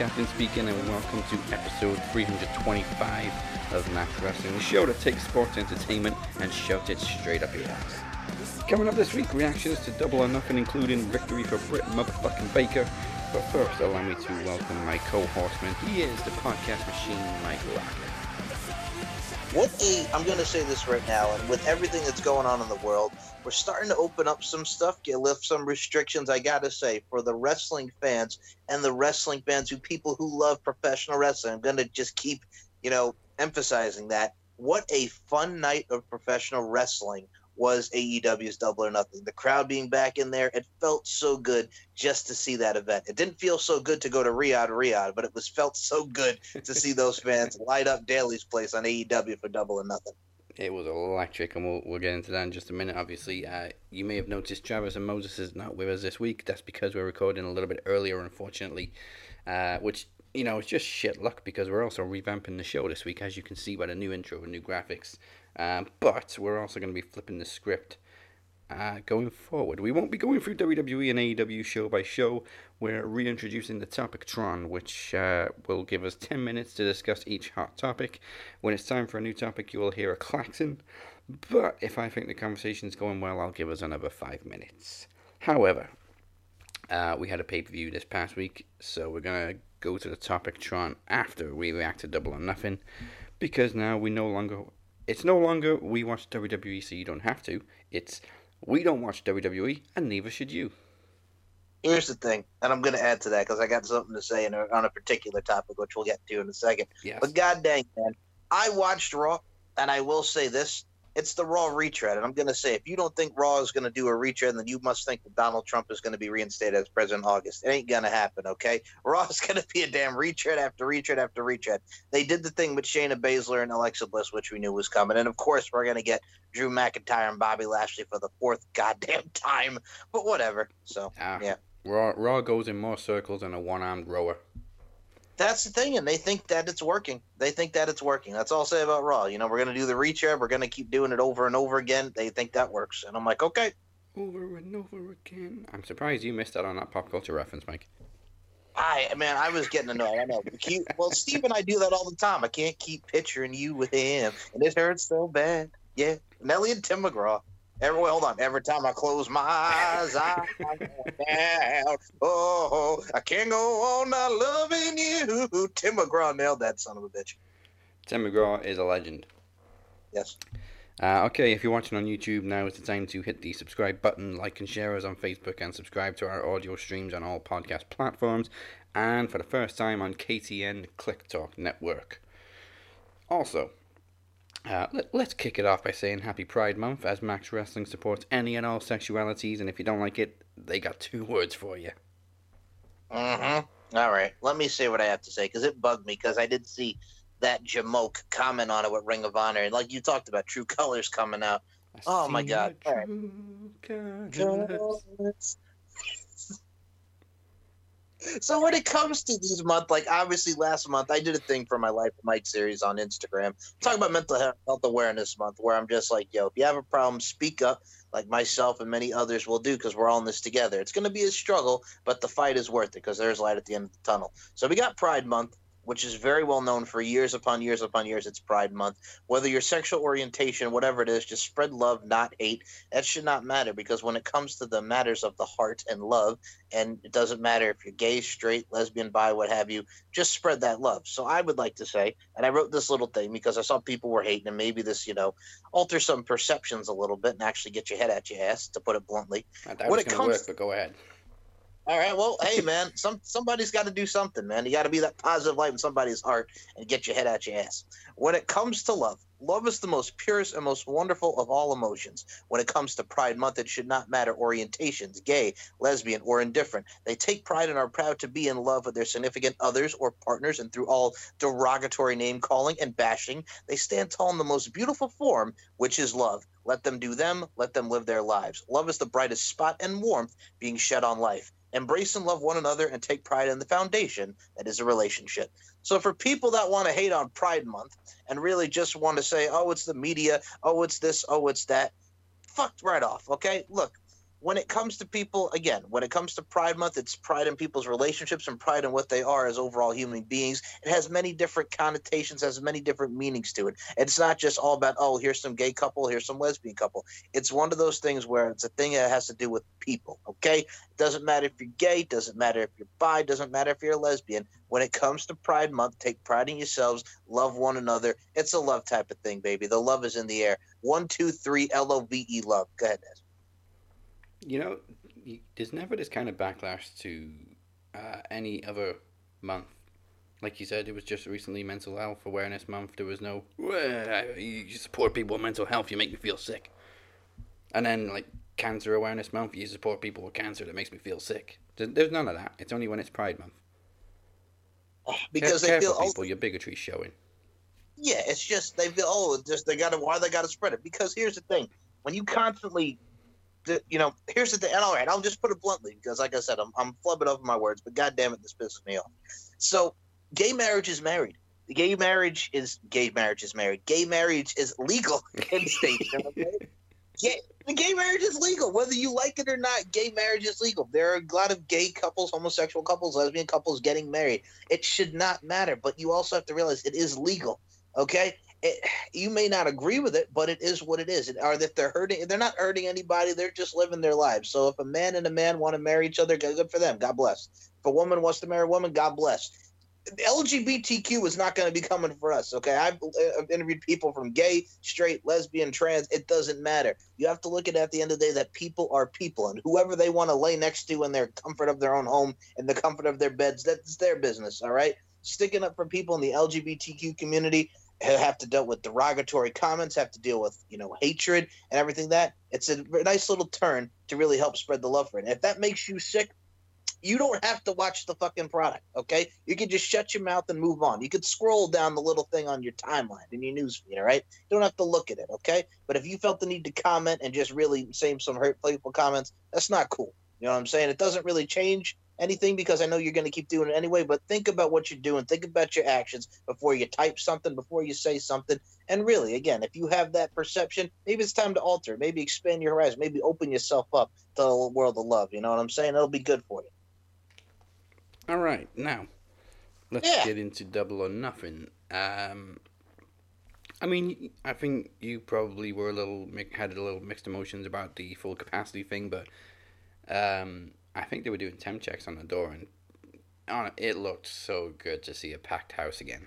captain speaking, and welcome to episode 325 of Max Wrestling, the show that takes sports entertainment and shouts it straight up your ass. Coming up this week, reactions to Double or Nothing, including victory for Britt motherfucking Baker. But first, allow me to welcome my co-horseman. He is the podcast machine, Mike Rocket. What a, I'm going to say this right now, and with everything that's going on in the world, we're starting to open up some stuff, get lift some restrictions. I got to say, for the wrestling fans and the wrestling fans who people who love professional wrestling, I'm going to just keep, you know, emphasizing that. What a fun night of professional wrestling was AEW's Double or Nothing. The crowd being back in there, it felt so good just to see that event. It didn't feel so good to go to Riyadh, Riyadh, but it was felt so good to see those fans light up Daily's place on AEW for Double or Nothing. It was electric, and we'll, we'll get into that in just a minute. Obviously, uh, you may have noticed Travis and Moses is not with us this week. That's because we're recording a little bit earlier, unfortunately, uh, which you know, it's just shit luck because we're also revamping the show this week, as you can see by the new intro and new graphics. Um, but we're also going to be flipping the script uh, going forward. We won't be going through WWE and AEW show by show. We're reintroducing the Topic Tron, which uh, will give us 10 minutes to discuss each hot topic. When it's time for a new topic, you will hear a klaxon. But if I think the conversation is going well, I'll give us another 5 minutes. However, uh, we had a pay per view this past week, so we're going to go to the Topic Tron after we react to Double or Nothing because now we no longer it's no longer we watch WWE so you don't have to. It's we don't watch WWE and neither should you. Here's the thing, and I'm going to add to that because I got something to say a, on a particular topic, which we'll get to in a second. Yes. But god dang, man, I watched Raw, and I will say this: it's the Raw retread, and I'm going to say if you don't think Raw is going to do a retread, then you must think that Donald Trump is going to be reinstated as president in August. It ain't going to happen, okay? Raw is going to be a damn retread after retread after retread. They did the thing with Shayna Baszler and Alexa Bliss, which we knew was coming, and of course we're going to get Drew McIntyre and Bobby Lashley for the fourth goddamn time. But whatever. So Ah. yeah. Raw Raw goes in more circles than a one armed rower. That's the thing, and they think that it's working. They think that it's working. That's all I'll say about Raw. You know, we're gonna do the retread. We're gonna keep doing it over and over again. They think that works, and I'm like, okay. Over and over again. I'm surprised you missed out on that pop culture reference, Mike. I man, I was getting annoyed. I know. But keep- well, Steve and I do that all the time. I can't keep picturing you with him, and it hurts so bad. Yeah, Nelly and Tim McGraw. Every hold on. Every time I close my eyes, I down. Oh, I can't go on not loving you. Tim McGraw nailed that son of a bitch. Tim McGraw is a legend. Yes. Uh, okay, if you're watching on YouTube, now is the time to hit the subscribe button, like and share us on Facebook, and subscribe to our audio streams on all podcast platforms, and for the first time on KTN Click Talk Network. Also, uh, let, let's kick it off by saying Happy Pride Month, as Max Wrestling supports any and all sexualities, and if you don't like it, they got two words for you. Mm-hmm. All right. Let me say what I have to say because it bugged me because I did see that Jamoke comment on it with Ring of Honor, and like you talked about, True Colors coming out. I Oh, my God. your All right. colors. So when it comes to these month, like obviously last month I did a thing for my Life Mike series on Instagram, talking about mental health awareness month, where I'm just like, yo, if you have a problem, speak up, like myself and many others will do, because we're all in this together. It's going to be a struggle, but the fight is worth it because there's light at the end of the tunnel. So we got Pride Month, which is very well known for years upon years upon years. It's Pride Month. Whether your sexual orientation, whatever it is, just spread love, not hate. That should not matter because when it comes to the matters of the heart and love, and it doesn't matter if you're gay, straight, lesbian, bi, what have you, just spread that love. So I would like to say, and I wrote this little thing because I saw people were hating, and maybe this, you know, alter some perceptions a little bit and actually get your head at your ass, to put it bluntly. I thought it was it going to comes- work, but go ahead. All right, well, hey man, some somebody's got to do something, man. You got to be that positive light in somebody's heart and get your head out your ass. When it comes to love, love is the most purest and most wonderful of all emotions. When it comes to Pride Month, it should not matter orientations, gay, lesbian, or indifferent. They take pride and are proud to be in love with their significant others or partners, and through all derogatory name calling and bashing, they stand tall in the most beautiful form, which is love. Let them do them, let them live their lives. Love is the brightest spot and warmth being shed on life. Embrace and love one another and take pride in the foundation that is a relationship. So, for people that want to hate on Pride Month and really just want to say, oh, it's the media, oh, it's this, oh, it's that, fucked right off, okay? Look, when it comes to people, again, when it comes to Pride Month, it's pride in people's relationships and pride in what they are as overall human beings. It has many different connotations, has many different meanings to it. It's not just all about, oh, here's some gay couple, here's some lesbian couple. It's one of those things where it's a thing that has to do with people, okay? It doesn't matter if you're gay, doesn't matter if you're bi, doesn't matter if you're a lesbian. When it comes to Pride Month, take pride in yourselves, love one another. It's a love type of thing, baby. The love is in the air. One, two, three, L O V E love. Go ahead, Nez. You know, there's never this kind of backlash to uh, any other month. Like you said, it was just recently Mental Health Awareness Month. There was no, you support people with mental health, you make me feel sick. And then, like, Cancer Awareness Month, you support people with cancer, that makes me feel sick. There's none of that. It's only when it's Pride Month. Because Care, they feel, people, oh, your bigotry's showing. Yeah, it's just they feel, oh, just they got to, why they got to spread it? Because here's the thing when you constantly you know, here's the thing. And all right, I'll just put it bluntly because, like I said, I'm, I'm flubbing over my words, but God damn it, this pisses me off. So, gay marriage is married. Gay marriage is gay marriage is married. Gay marriage is legal in states. gay, gay marriage is legal, whether you like it or not. Gay marriage is legal. There are a lot of gay couples, homosexual couples, lesbian couples getting married. It should not matter, but you also have to realize it is legal. Okay, it, you may not agree with it, but it is what it is. Or that they're hurting, they're not hurting anybody. They're just living their lives. So if a man and a man want to marry each other, good for them. God bless. If a woman wants to marry a woman, God bless. LGBTQ is not going to be coming for us. Okay, I've, I've, interviewed people from gay, straight, lesbian, trans. It doesn't matter. You have to look at it at the end of the day that people are people, and whoever they want to lay next to in their comfort of their own home, in the comfort of their beds, that's their business. All right sticking up for people in the LGBTQ community have to deal with derogatory comments, have to deal with you know hatred and everything. That it's a nice little turn to really help spread the love for it. And if that makes you sick, you don't have to watch the fucking product. Okay, you can just shut your mouth and move on. You could scroll down the little thing on your timeline in your newsfeed. All right, you don't have to look at it. Okay, but if you felt the need to comment and just really say some hurtful comments, that's not cool. You know what I'm saying? It doesn't really change anything because I know you're going to keep doing it anyway. But think about what you're doing. Think about your actions before you type something, before you say something. And really, again, if you have that perception, maybe it's time to alter. Maybe expand your horizon. Maybe open yourself up to the world of love. You know what I'm saying? It'll be good for you. All right, now let's yeah. get into double or nothing. Um, I mean, I think you probably were a little had a little mixed emotions about the full capacity thing, but um, I think they were doing temp checks on the door, and on it looked so good to see a packed house again.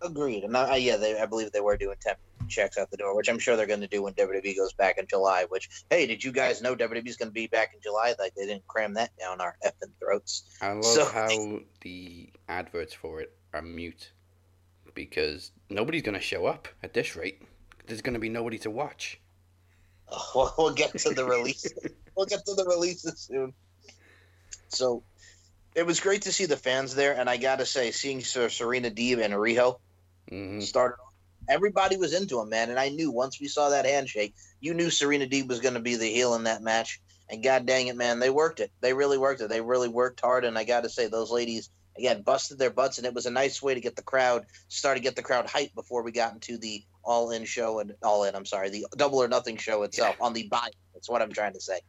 Agreed, and I, yeah, they, I believe they were doing temp checks out the door, which I'm sure they're going to do when WWE goes back in July. Which, hey, did you guys know WWE's going to be back in July? Like they didn't cram that down our effing throats. I love so, how the adverts for it are mute because nobody's going to show up at this rate. There's going to be nobody to watch. Well, we'll get to the release. we'll get to the releases soon. So it was great to see the fans there, and I gotta say, seeing Serena Deeb and Riho mm-hmm. started, everybody was into him, man. And I knew once we saw that handshake, you knew Serena Deeb was going to be the heel in that match. And god dang it, man, they worked it. They really worked it. They really worked hard, and I gotta say, those ladies again busted their butts, and it was a nice way to get the crowd start to get the crowd hyped before we got into the all in show and all in. I'm sorry, the double or nothing show itself yeah. on the buy. That's what I'm trying to say.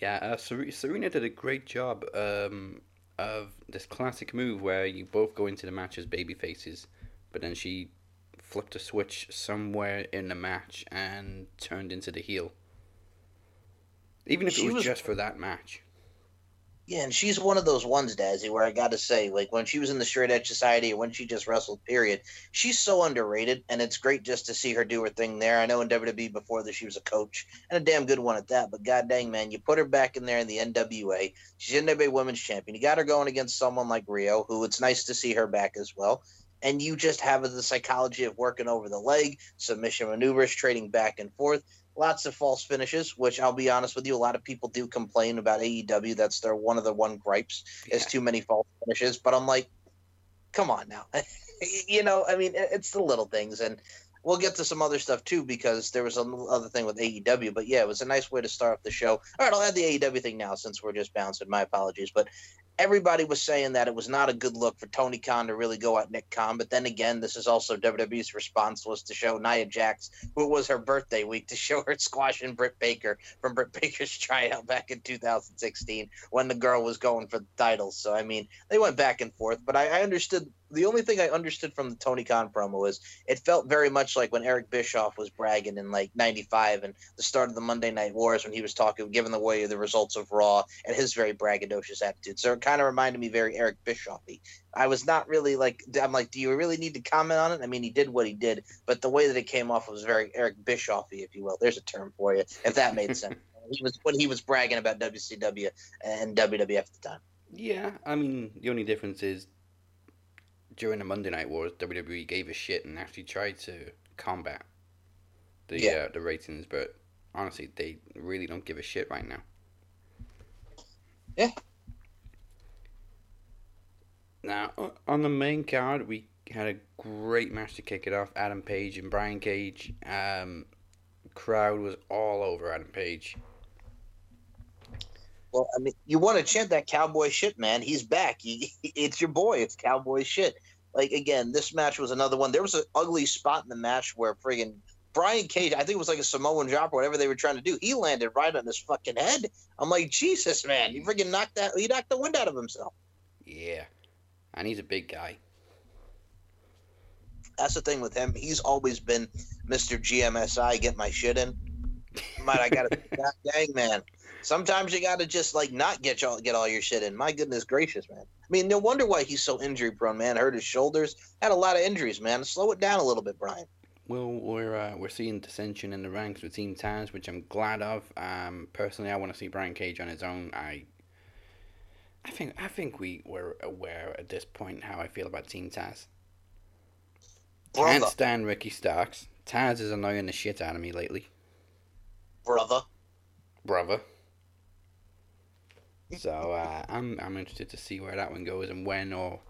Yeah, uh, Serena did a great job um, of this classic move where you both go into the match as baby faces, but then she flipped a switch somewhere in the match and turned into the heel. Even if she it was, was just for that match. Yeah, and she's one of those ones, Dazzy, where I got to say, like when she was in the Straight Edge Society or when she just wrestled, period, she's so underrated, and it's great just to see her do her thing there. I know in WWE before that she was a coach and a damn good one at that, but god dang, man, you put her back in there in the NWA. She's NWA Women's Champion. You got her going against someone like Riho, who it's nice to see her back as well. And you just have the psychology of working over the leg, submission maneuvers, trading back and forth lots of false finishes, which I'll be honest with you, a lot of people do complain about AEW. That's their one of the one gripes yeah. is too many false finishes. But I'm like, come on now, you know, I mean, it's the little things, and we'll get to some other stuff too because there was another thing with AEW. But yeah, it was a nice way to start off the show. All right, I'll add the AEW thing now since we're just bouncing. My apologies, but everybody was saying that it was not a good look for Tony Khan to really go at Nick Khan. But then again, this is also WWE's response was to show Nia Jax, who was her birthday week, to show her squashing Britt Baker from Britt Baker's tryout back in 2016 when the girl was going for the titles. So I mean, they went back and forth, but I, I understood the only thing I understood from the Tony Khan promo was it felt very much like when Eric Bischoff was bragging in like '95 and the start of the Monday Night Wars when he was talking, giving away the results of Raw and his very braggadocious attitude. So it kind of reminded me very Eric Bischoffy. I was not really like I'm like, do you really need to comment on it? I mean, he did what he did, but the way that it came off was very Eric Bischoffy, if you will. There's a term for you, if that made sense. he was when he was bragging about WCW and WWF at the time. Yeah, I mean, the only difference is during the Monday Night Wars, WWE gave a shit and actually tried to combat the Yeah. uh, the ratings, but honestly, they really don't give a shit right now. Yeah. Now, on the main card, we had a great match to kick it off. Adam Page and Brian Cage. Um, crowd was all over Adam Page. Well, I mean, you want to chant that cowboy shit, man. He's back. He, it's your boy. It's cowboy shit. Like again, this match was another one. There was an ugly spot in the match where friggin' Brian Cage, I think it was like a Samoan drop or whatever they were trying to do. He landed right on his fucking head. I'm like, Jesus, man, he friggin' knocked that. He knocked the wind out of himself. Yeah, and he's a big guy. That's the thing with him. He's always been Mr. GMSI. Get my shit in. But I gotta, God dang man. Sometimes you gotta just like not get all get all your shit in. My goodness gracious, man. I mean, no wonder why he's so injury prone, man. Hurt his shoulders, had a lot of injuries, man. Slow it down a little bit, Brian. Well, we're uh, we're seeing dissension in the ranks with Team Taz, which I'm glad of. Um, personally, I want to see Brian Cage on his own. I, I think I think we were aware at this point how I feel about Team Taz. Can't Brother, stand Ricky Starks. Taz is annoying the shit out of me lately, brother. brother. So uh, I'm I'm interested to see where that one goes and when or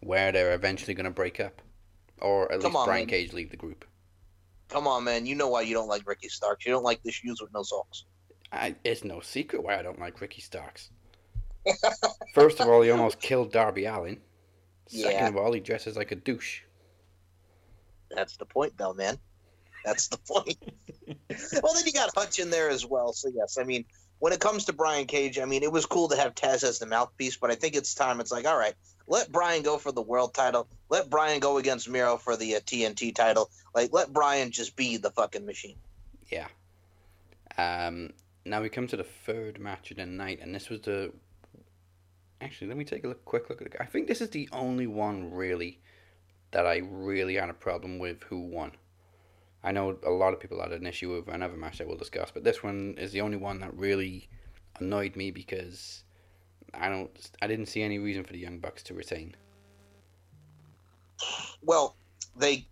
where they're eventually going to break up, or at Come least on, Brian man. Cage leave the group. Come on, man. You know why you don't like Ricky Starks. You don't like the shoes with no socks. I, it's no secret why I don't like Ricky Starks. First of all, he almost killed Darby Allin. Second Yeah. of all, he dresses like a douche. That's the point, though, man. That's the point. well, then you got Hutch in there as well. So yes, I mean, when it comes to Brian Cage, I mean, it was cool to have Taz as the mouthpiece, but I think it's time. It's like, all right, let Brian go for the world title. Let Brian go against Miro for the uh, TNT title. Like, let Brian just be the fucking machine. Yeah. Um, now we come to the third match of the night, and this was the. Actually, let me take a look, quick look at. I think this is the only one really that I really had a problem with who won. I know a lot of people had an issue with another match that we'll discuss, but this one is the only one that really annoyed me because I don't, I didn't see any reason for the Young Bucks to retain. Well, they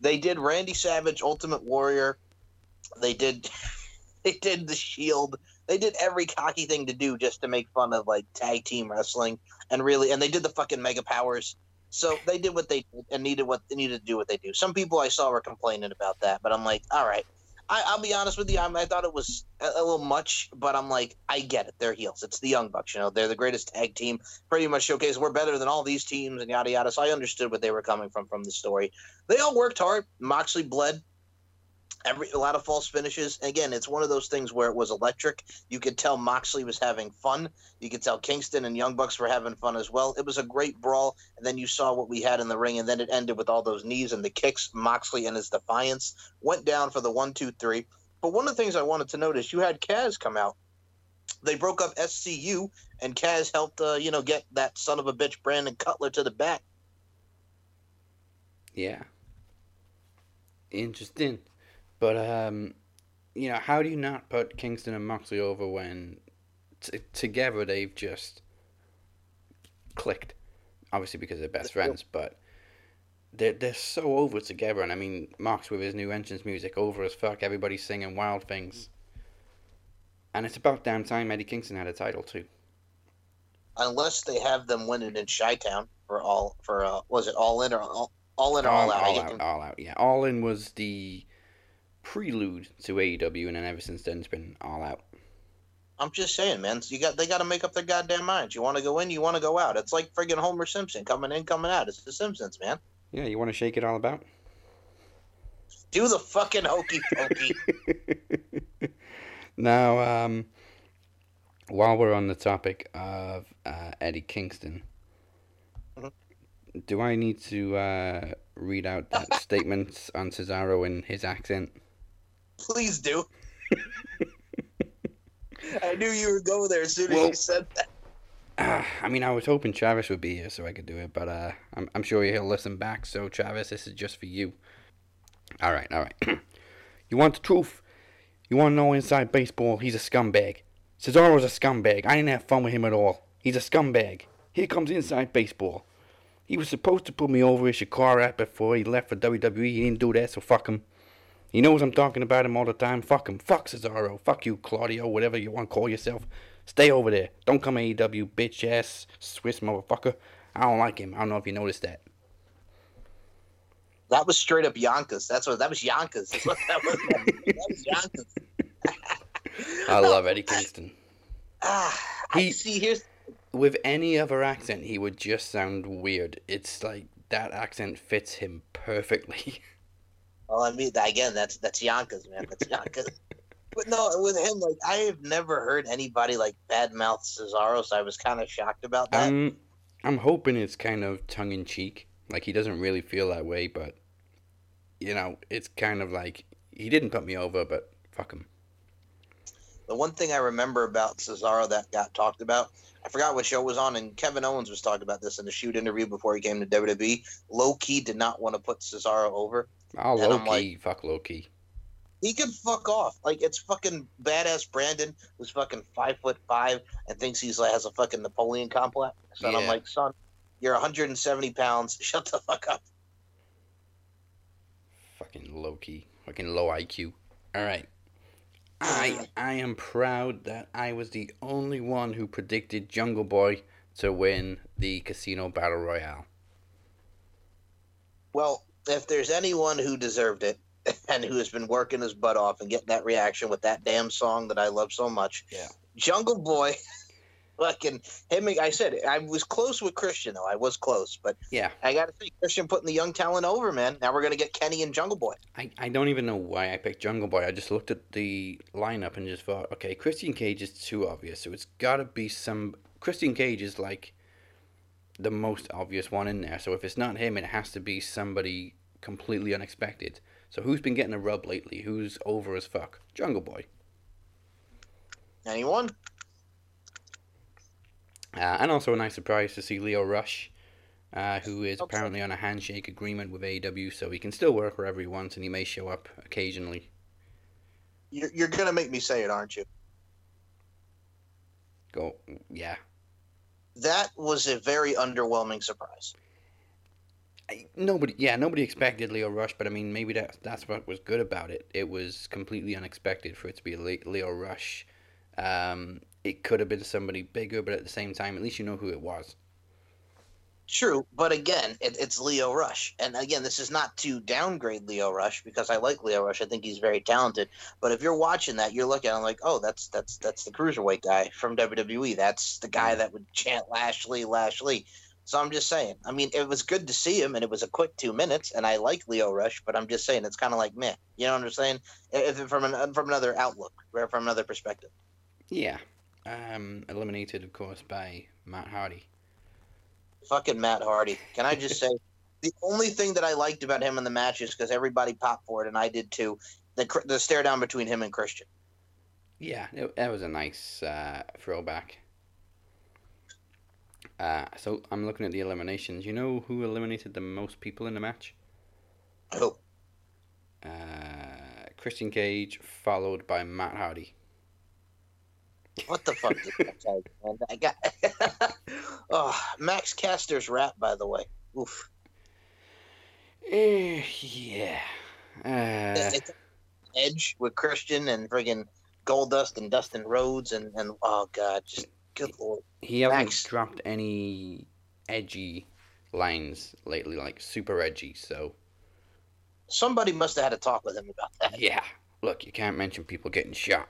they did Randy Savage, Ultimate Warrior. They did they did the Shield. They did every cocky thing to do just to make fun of like tag team wrestling and really and they did the fucking mega powers. So they did what they did and needed what they needed to do what they do. Some people I saw were complaining about that, but I'm like, all right. I, I'll be honest with you. I, I thought it was a, a little much, but I'm like, I get it. They're heels. It's the Young Bucks. You know, they're the greatest tag team. Pretty much showcase we're better than all these teams and yada yada. So I understood what they were coming from from the story. They all worked hard. Moxley bled. Every a lot of false finishes. Again, it's one of those things where it was electric. You could tell Moxley was having fun. You could tell Kingston and Young Bucks were having fun as well. It was a great brawl, and then you saw what we had in the ring, and then it ended with all those knees and the kicks. Moxley and his defiance went down for the one, two, three. But one of the things I wanted to notice, you had Kaz come out. They broke up SCU, and Kaz helped, uh, you know, get that son of a bitch Brandon Cutler to the back. Yeah. Interesting. But, um, you know, how do you not put Kingston and Moxley over when t- together they've just clicked? Obviously because they're best friends, but they're, they're so over together. And I mean, Mox with his new entrance music, over as fuck, everybody's singing wild things. And it's about damn time Eddie Kingston had a title too. unless they have them winning in Chi Town for all for uh was it all in or all, all in or all, out? I all out, all out. Yeah, all in was the prelude to AEW, and then ever since then it's been all out. I'm just saying, man. You got they got to make up their goddamn minds. You want to go in, you want to go out. It's like friggin' Homer Simpson coming in, coming out. It's the Simpsons, man. Yeah, you want to shake it all about? Do the fucking hokey pokey. now, um, while we're on the topic of uh, Eddie Kingston, Mhm. do I need to uh, read out that statement on Cesaro in his accent? Please do. I knew you would go there as soon as Well- you said that. Uh, I mean, I was hoping Travis would be here so I could do it, but uh, I'm, I'm sure he'll listen back. So, Travis, this is just for you. All right, all right. you want the truth? You want to know inside baseball? He's a scumbag. Cesaro's a scumbag. I didn't have fun with him at all. He's a scumbag. Here comes inside baseball. He was supposed to put me over at Chikara before he left for WWE. He didn't do that, so fuck him. He knows I'm talking about him all the time. Fuck him. Fuck Cesaro. Fuck you, Claudio, whatever you want to call yourself. Stay over there. Don't come AEW, bitch ass, Swiss motherfucker. I don't like him. I don't know if you noticed that. That was straight up Yonkers. That's what that was Yonkers. That's what that was. that was Yonkers. I love Eddie Kingston. Ah, He- see. Here's With any other accent, he would just sound weird. It's like that accent fits him perfectly. Well, I mean, again, that's that's Yonkers, man. That's Yonkers. but no, with him, like I have never heard anybody like badmouth Cesaro, so I was kind of shocked about that. I'm, I'm hoping it's kind of tongue in cheek. Like he doesn't really feel that way, but you know, it's kind of like he didn't put me over, but fuck him. the one thing I remember about Cesaro that got talked about, I forgot what show was on, and Kevin Owens was talking about this in the shoot interview before he came to WWE. Low Ki did not want to put Cesaro over. Oh, Low Ki, fuck Low Ki. He can fuck off. Like it's fucking badass Brandon who's fucking five foot five and thinks he's like has a fucking Napoleon complex. And I'm like, son, you're 170 pounds. Shut the fuck up. Fucking Low Ki, fucking low IQ. All right. I I am proud that I was the only one who predicted Jungle Boy to win the Casino Battle Royale. Well, if there's anyone who deserved it and who has been working his butt off and getting that reaction with that damn song that I love so much, Yeah. Jungle Boy. Fucking him. I said. I was close with Christian though. I was close, but Yeah. I got to say, Christian putting the young talent over, man. Now we're gonna get Kenny and Jungle Boy. I, I don't even know why I picked Jungle Boy. I just looked at the lineup and just thought, okay, Christian Cage is too obvious, so it's got to be some. Christian Cage is like the most obvious one in there. So if it's not him, it has to be somebody completely unexpected. So who's been getting a rub lately? Who's over as fuck? Jungle Boy. Anyone? Uh, and also a nice surprise to see Lio Rush, uh, who is apparently on a handshake agreement with AEW, so he can still work wherever he wants, and he may show up occasionally. You're, you're gonna make me say it, aren't you? Go, yeah. That was a very underwhelming surprise. I, nobody, yeah, nobody expected Lio Rush, but I mean, maybe that that's what was good about it. It was completely unexpected for it to be Lio Rush. Um, it could have been somebody bigger, but at the same time, at least you know who it was. True, but again, it, it's Lio Rush, and again, this is not to downgrade Lio Rush because I like Lio Rush. I think he's very talented. But if you're watching that, you're looking at him like, oh, that's that's that's the cruiserweight guy from WWE. That's the guy that would chant Lashley, Lashley. So I'm just saying. I mean, it was good to see him, and it was a quick two minutes, and I like Lio Rush. But I'm just saying, it's kind of like meh. You know what I'm saying? If from an from another outlook, from another perspective. Yeah. Um, eliminated, of course, by Matt Hardy. Fucking Matt Hardy. Can I just say the only thing that I liked about him in the match is because everybody popped for it, and I did too. The the stare down between him and Christian. Yeah, it, that was a nice uh, throwback. Uh, so I'm looking at the eliminations. You know who eliminated the most people in the match? Oh, Uh, Christian Cage, followed by Matt Hardy. What the fuck? did that guy man? I got. oh, Max Caster's rap, by the way. Oof. Eh, yeah. Uh, Edge with Christian and friggin' Goldust and Dustin Rhodes and and oh god, just good lord. he hasn't Max. dropped any edgy lines lately, like super edgy. So Somebody must have had a talk with him about that. yeah, look, you can't mention people getting shot.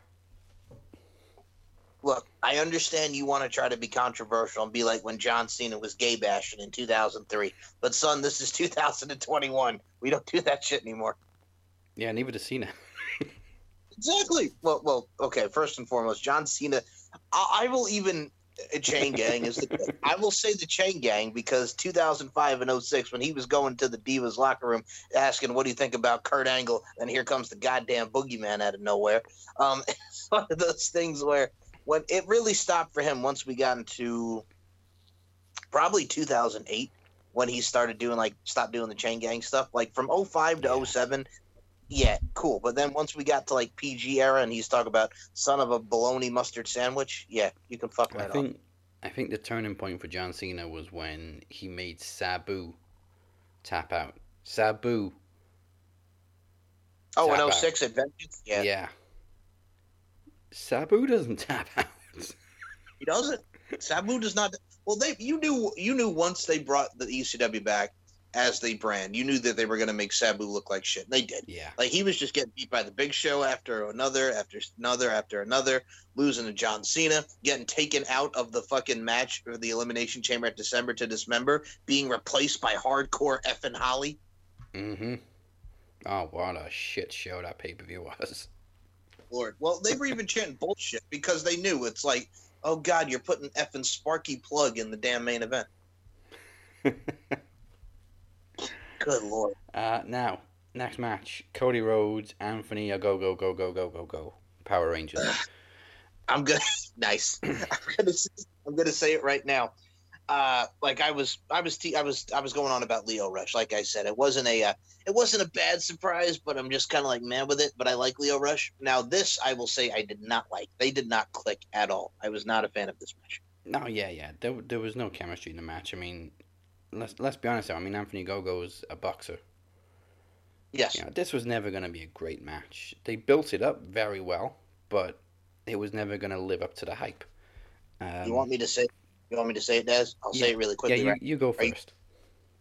Look, I understand you want to try to be controversial and be like when John Cena was gay bashing in 2003. But son, this is 2021. We don't do that shit anymore. Yeah, neither does Cena. Exactly. Well, well, okay. First and foremost, John Cena. I, I will even uh, Chain Gang is the. I will say the Chain Gang because 2005 and 06 when he was going to the Divas locker room asking, "What do you think about Kurt Angle?" and here comes the goddamn boogeyman out of nowhere. Um, it's one of those things where when it really stopped for him once we got into probably 2008 when he started doing like stopped doing the chain gang stuff like from 05 to Yeah. 07 yeah cool but then once we got to like pg era and he's talking about son of a bologna mustard sandwich yeah you can fuck I right off think I think the turning point for John Cena was when he made Sabu tap out. Sabu. oh in oh out. 06 at vengeance yeah, Yeah. Sabu doesn't tap out. he doesn't sabu does not well they you knew you knew once they brought the ecw back as the brand you knew that they were going to make sabu look like shit and they did Yeah. Like he was just getting beat by the Big Show after another, after another, after another, losing to John Cena, getting taken out of the fucking match or the Elimination Chamber at December to Dismember, being replaced by Hardcore effing Holly. Mm-hmm. Oh, what a shit show that pay per view was. Lord, well, they were even chanting bullshit because they knew it's like, oh god, you're putting effing Sparky Plugg in the damn main event. Good lord. Uh, now, next match: Cody Rhodes, Anthony, a go go go go go go go. Power Rangers. I'm gonna nice. I'm gonna say- I'm gonna say it right now. Uh, like I was, I was, te- I was, I was going on about Lio Rush. Like I said, it wasn't a, uh, it wasn't a bad surprise, but I'm just kind of like man with it. But I like Lio Rush. Now this, I will say, I did not like. They did not click at all. I was not a fan of this match. No, yeah, yeah. There, there was no chemistry in the match. I mean, let's let's be honest. Though. I mean, Anthony Ogogo is a boxer. Yes, You know, this was never going to be a great match. They built it up very well, but it was never going to live up to the hype. Um, you want me to say? You want me to say it, Des? I'll say it really Yeah, quickly. you, right? you go Are you- first.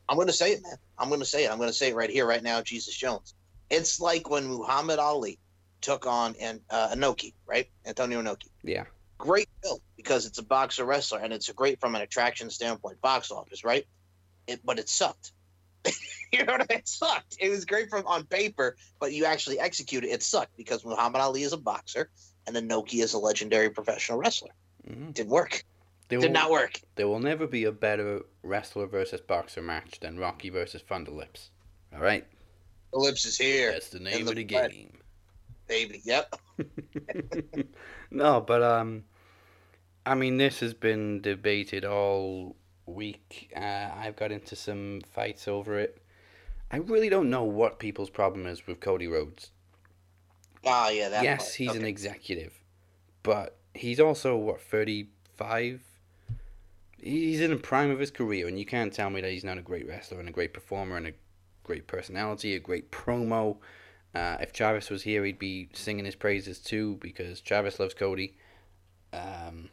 I'm going to say it, man. I'm going to say it. I'm going to say it right here, right now. Jesus Jones. It's like when Muhammad Ali took on an uh, Inoki, right? Antonio Inoki. Yeah. great film because it's a boxer wrestler and it's great from an attraction standpoint, box office, right? It, but it sucked. you know what I mean? It sucked. It was great from on paper, but you actually execute it. It sucked because Muhammad Ali is a boxer and Inoki is a legendary professional wrestler. hmm Didn't work. There Did will, not work. there will never be a better wrestler versus boxer match than Rocky versus Thunder Lips. All right, lips is here, that's the name the of the game. baby. Yep. no, but um, I mean, this has been debated all week. Uh, I've got into some fights over it. I really don't know what people's problem is with Cody Rhodes. Ah, yeah. That yes, part. he's an executive, but he's also what thirty five. He's in the prime of his career, and you can't tell me that he's not a great wrestler and a great performer and a great personality, a great promo. Uh, if Travis was here, he'd be singing his praises too because Travis loves Cody. Um,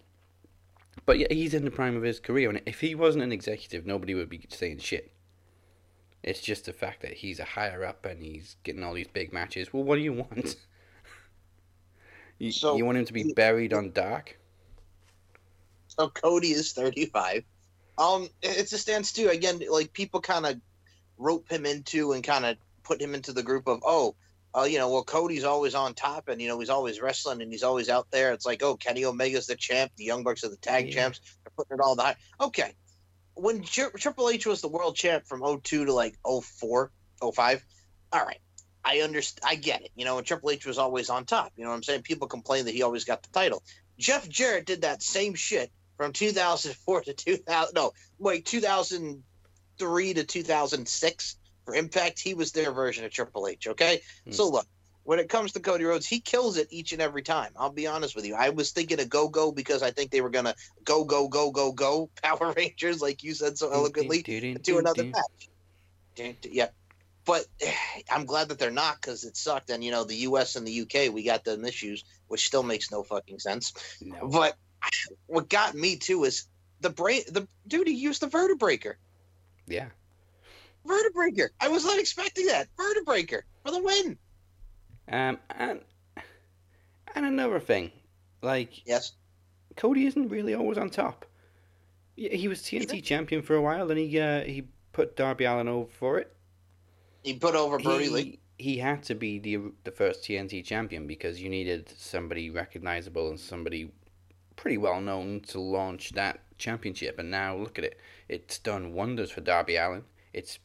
but yeah, he's in the prime of his career, and if he wasn't an executive, nobody would be saying shit. It's just the fact that he's a higher up and he's getting all these big matches. Well, what do you want? you, So- you want him to be buried on Dark? So Cody is 35. Um, it's a stance too. Again, like people kind of rope him into and kind of put him into the group of oh, uh, you know, well Cody's always on top and you know he's always wrestling and he's always out there. It's like oh, Kenny Omega's the champ, the Young Bucks are the tag Yeah. champs. They're putting it all the high. Okay, when Tri- Triple H was the world champ from 02 to like 04, 05, all right. I understand. I get it. You know, and Triple H was always on top. You know what I'm saying? People complain that he always got the title. Jeff Jarrett did that same shit from 2004 to 2000. No, wait, 2003 to 2006 for Impact. He was their version of Triple H. Okay, Hmm. so look. When it comes to Cody Rhodes, he kills it each and every time. I'll be honest with you. I was thinking of Go Go because I think they were gonna go go go go go Power Rangers, like you said so eloquently, to another match. Yeah, but I'm glad that they're not because it sucked. And you know, the U.S. and the U.K. we got them issues, which still makes no fucking sense. No. But what got me too is the brain. The dude he used the vertebreaker. Yeah. Vertebreaker. I was not expecting that. Vertebreaker for the win. Um, and and another thing, like Yes. Cody isn't really always on top. Yeah, he was TNT Sure. champion for a while, then he uh, he put Darby Allin over for it. He put over Brody he, Lee. he had to be the the first TNT champion because you needed somebody recognizable and somebody pretty well known to launch that championship. And now look at it; it's done wonders for Darby Allin. It's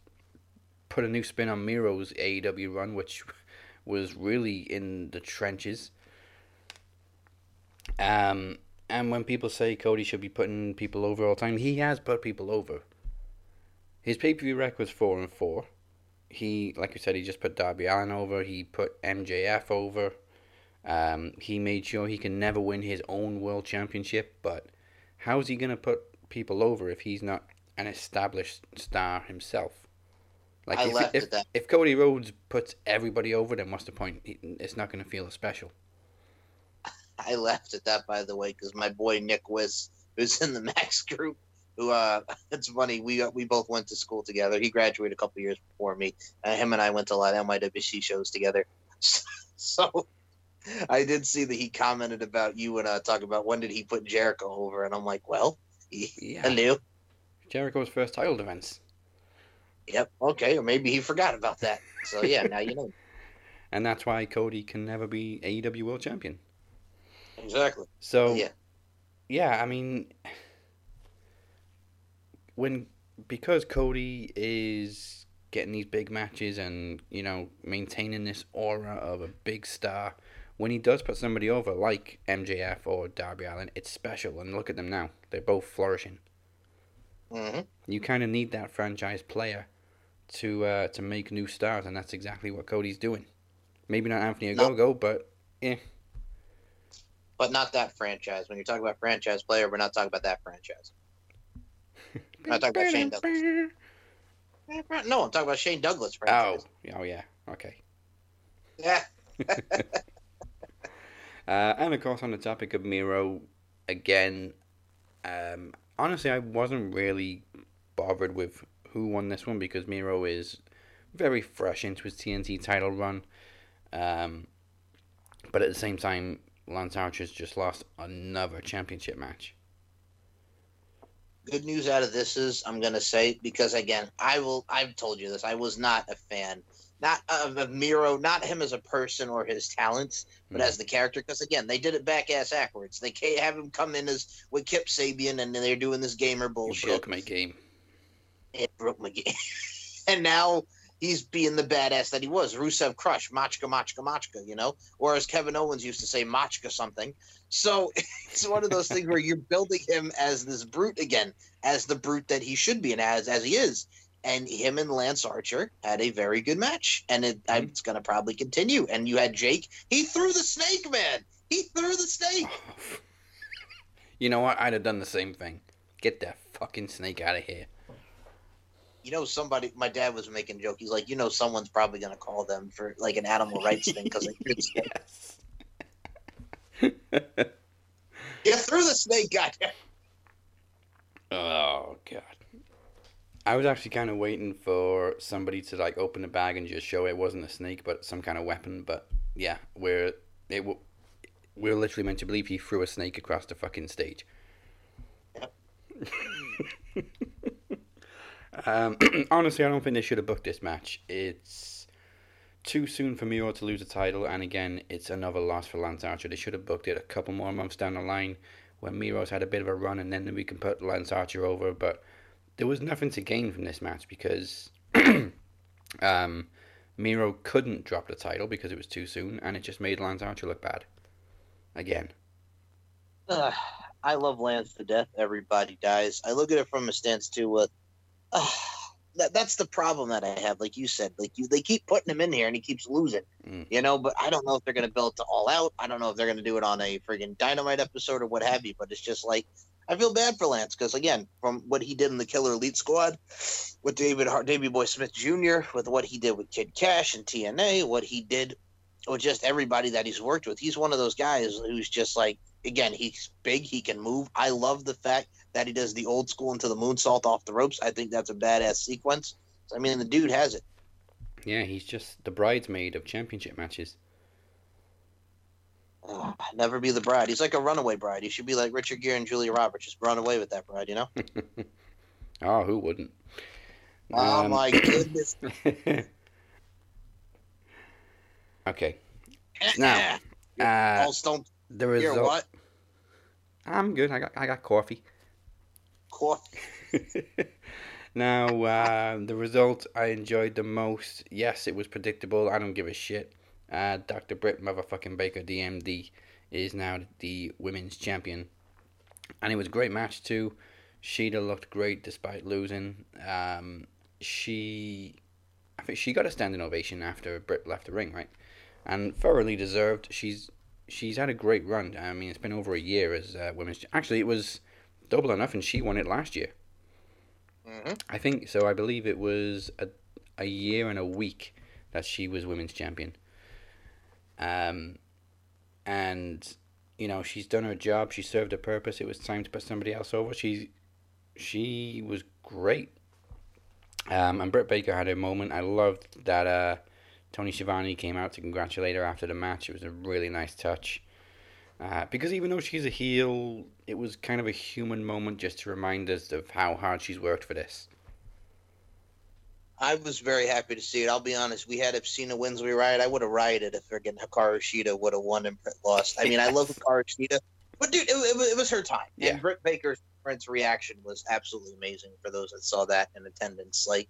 put a new spin on Miro's AEW run, which was really in the trenches. Um, and when people say Cody should be putting people over all the time, he has put people over. His pay per view record was four and four he like you said he just put Darby Allin over he put MJF over um, he made sure he can never win his own world championship but how's he gonna put people over if he's not an established star himself like I if, if, that. if Cody Rhodes puts everybody over then what's the point it's not gonna feel as special I laughed at that, by the way, because my boy Nick Wiss, who's in the Max group, who uh, it's funny. We uh, we both went to school together. He graduated a couple years before me. Uh, him and I went to a lot of MIWC shows together. So I did see that he commented about you and uh, talk about when did he put Jericho over, and I'm like, well, he, yeah. Hello, Jericho's first title defense. Yep, okay, or maybe he forgot about that. So yeah, now you know. And that's why Cody can never be AEW world champion. Exactly. So yeah, yeah, I mean, when because Cody is getting these big matches and you know maintaining this aura of a big star, when he does put somebody over like MJF or Darby Allin, it's special. And look at them now; they're both flourishing. hmm You kind of need that franchise player to uh, to make new stars, and that's exactly what Cody's doing. Maybe not Anthony No. Ogogo, but yeah, but not that franchise. When you're talking about franchise player, we're not talking about that franchise. Not talking about Shane Douglas. No, I'm talking about Shane Douglas Oh, oh yeah, okay. Yeah. Uh, and of course, on the topic of Miro, again, um, honestly, I wasn't really bothered with who won this one because Miro is very fresh into his TNT title run. Um, but at the same time, Lance Archer's just lost another championship match. Good news out of this is I'm gonna say because again I will I've told you this I was not a fan not of, of Miro not him as a person or his talents but Mhm. as the character because again they did it back ass backwards they can't have him come in as with Kip Sabian and they're doing this gamer bullshit broke my game. it broke my game. and now he's being the badass that he was. Rusev Crush, Machka, Machka, Machka, you know? Or as Kevin Owens used to say, Machka something. So it's one of those things where you're building him as this brute again, as the brute that he should be and as, as he is. And him and Lance Archer had a very good match. And it, Mhm. it's going to probably continue. And you had Jake. He threw the snake, man. He threw the snake. you know what? I'd have done the same thing. Get that fucking snake out of here. you know somebody my dad was making a joke he's like you know someone's probably going to call them for like an animal rights thing because they threw the snake. you threw the snake goddamn Oh god. I was actually kind of waiting for somebody to like open the bag and just show it wasn't a snake but some kind of weapon. But yeah, we're it w- we're literally meant to believe he threw a snake across the fucking stage. um, honestly, I don't think they should have booked this match. It's too soon for Miro to lose a title, and again, it's another loss for Lance Archer. They should have booked it a couple more months down the line when Miro's had a bit of a run, and then we can put Lance Archer over. But there was nothing to gain from this match because um, Miro couldn't drop the title because it was too soon, and it just made Lance Archer look bad. Again. Ugh, i love lance to death everybody dies i look at it from a stance too with uh, that, that's the problem that i have like you said like you they keep putting him in here and he keeps losing Mm. you know but i don't know if they're going to build it to all out i don't know if they're going to do it on a friggin' dynamite episode or what have you but it's just like I feel bad for Lance because again, from what he did in the Killer Elite Squad with David Davey Boy Smith Jr., with what he did with Kid Kash and TNA, what he did with just everybody that he's worked with, he's one of those guys who's just like, again, he's big, he can move. I love the fact that he does the old school into the moonsault off the ropes. I think that's a badass sequence. I mean, the dude has it. Yeah, he's just the bridesmaid of championship matches. Never be the bride. He's like a runaway bride. He should be like Richard Gere and Julia Roberts. Just run away with that bride, you know? oh, who wouldn't? Oh Um, my goodness. okay. Now, uh, stone the result. what? I'm good. I got I got coffee. Coffee. now, uh, the result I enjoyed the most. Yes, it was predictable. I don't give a shit. Uh, Dr. Britt motherfucking Baker, DMD, is now the women's champion, and it was a great match too. Shida looked great despite losing. Um, she, I think she got a standing ovation after Britt left the ring, right? And thoroughly deserved. She's she's had a great run. I mean, it's been over a year as uh, women's. Actually, it was double or nothing. She won it last year. hmm I think so. I believe it was a, a year and a week that she was women's champion. Um, and you know she's done her job. She served a purpose. It was time to put somebody else over. She she was great. Um, and Britt Baker had a moment. I loved that. Uh, Tony Schiavone came out to congratulate her after the match. It was a really nice touch. Uh, because even though she's a heel, it was kind of a human moment just to remind us of how hard she's worked for this. I was very happy to see it. I'll be honest. We had Cena wins, we riot. I would have rioted if friggin' Hikaru Shida would have won and Britt lost. I mean, I love Hikaru Shida, but dude, it, it, was- it was her time. Yeah. And Britt Baker's Brent's reaction was absolutely amazing for those that saw that in attendance. Like,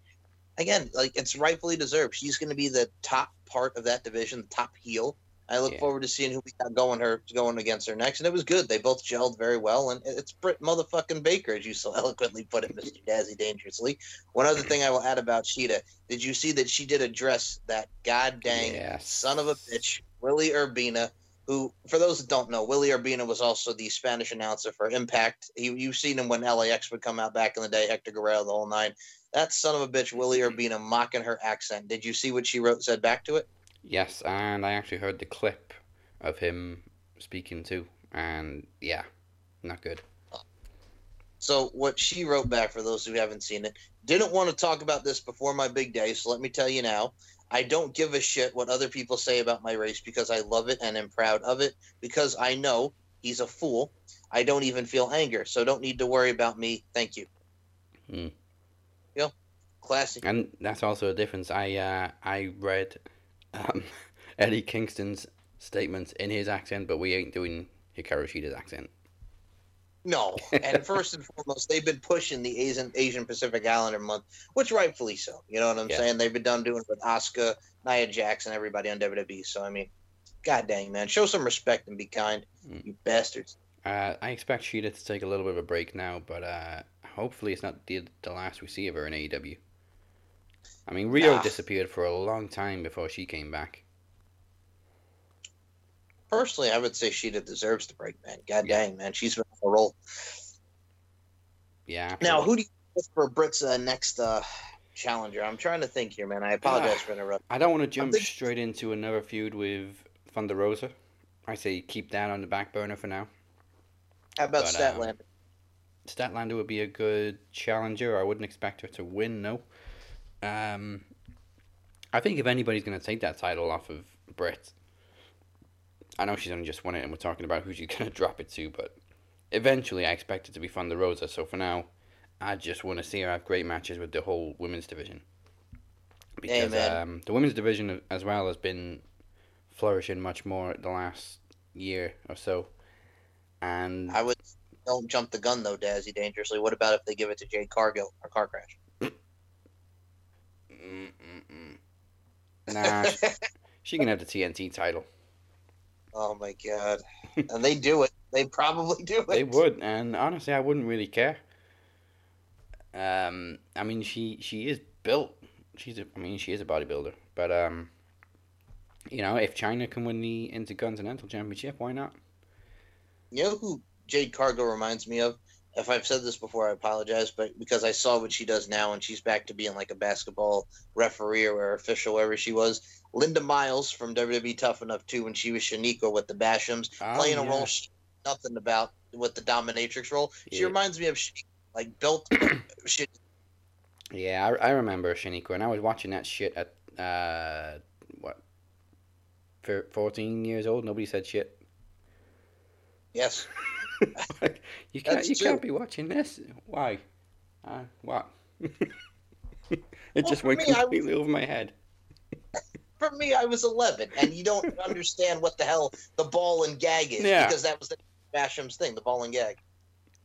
again, like it's rightfully deserved. She's going to be the top part of that division, the top heel. I look Yeah. forward to seeing who we got going her going against her next, and it was good. They both gelled very well, and it's Britt motherfucking Baker, as you so eloquently put it, Mister Dazzy Dangerously. One other thing I will add about Shida: Did you see that she did address that god dang Yes. son of a bitch, Willie Urbina? Who, for those that don't know, Willie Urbina was also the Spanish announcer for Impact. He, you've seen him when LAX would come out back in the day, Hector Guerrero, the whole nine. That son of a bitch, Willie Urbina, mocking her accent. Did you see what she wrote? Said back to it. Yes, and I actually heard the clip of him speaking too, and yeah, not good. So what she wrote back for those who haven't seen it, didn't want to talk about this before my big day, so let me tell you now. I don't give a shit what other people say about my race because I love it and am proud of it because I know he's a fool. I don't even feel anger, so don't need to worry about me. Thank you. Hmm. Yep. Classy. And that's also a difference. I uh, I read um, Eddie Kingston's statements in his accent, but we ain't doing Hikaru Shida's accent. No, and first and foremost, they've been pushing the Asian Asian Pacific Islander month, which rightfully so. You know what I'm Yeah. saying? They've been done doing it with Asuka, Nia Jax, and everybody on WWE. So I mean, god dang man, show some respect and be kind, Mm. you bastards. Uh, I expect Shida to take a little bit of a break now, but uh, hopefully it's not the, the last we see of her in AEW. I mean, Riho Ah. disappeared for a long time before she came back. Personally, I would say Shida deserves the break, man. God Yeah. dang man, she's been on a roll. Yeah. Now, who do you think for Britt's uh, next uh, challenger? I'm trying to think here, man. I apologize for interrupting. I don't want to jump straight into another feud with Thunder Rosa. I say keep that on the back burner for now. How about But, um, Statlander? Statlander would be a good challenger. I wouldn't expect her to win, no. Um, I think if anybody's going to take that title off of Britt, I know she's only just won it and we're talking about who she's going to drop it to, but eventually I expect it to be Thunder Rosa. So for now, I just want to see her have great matches with the whole women's division. Because um, the women's division as well has been flourishing much more the last year or so. And I would don't jump the gun though, Dazzy. Dangerously. What about if they give it to Jade Cargill or car crash? Mm-mm-mm. Nah, she, she can have the TNT title. oh my god! and they do it. They probably do it. They would, and honestly, I wouldn't really care. Um, I mean, she she is built. She's a, I mean, she is a bodybuilder, but um, you know, if Chyna can win the Intercontinental Championship, why not? You know who Jade Cargill reminds me of? If I've said this before, I apologize, but because I saw what she does now and she's back to being like a basketball referee or official, wherever she was. Linda Miles from WWE Tough Enough too, when she was Shaniqua with the Bashams, Oh, playing a role she nothing about with the dominatrix role. She Yeah. reminds me of Shaniqua, like built shit. Yeah, I, I remember Shaniqua, and I was watching that shit at uh what, fourteen years old. Nobody said shit. Yes. you can't. That's You true. can't be watching this. Why? Uh, what? it Well, just went me, I was- completely over my head. For me, I was 11, and you don't understand what the hell the ball and gag is Yeah. because that was the Basham's thing, the ball and gag.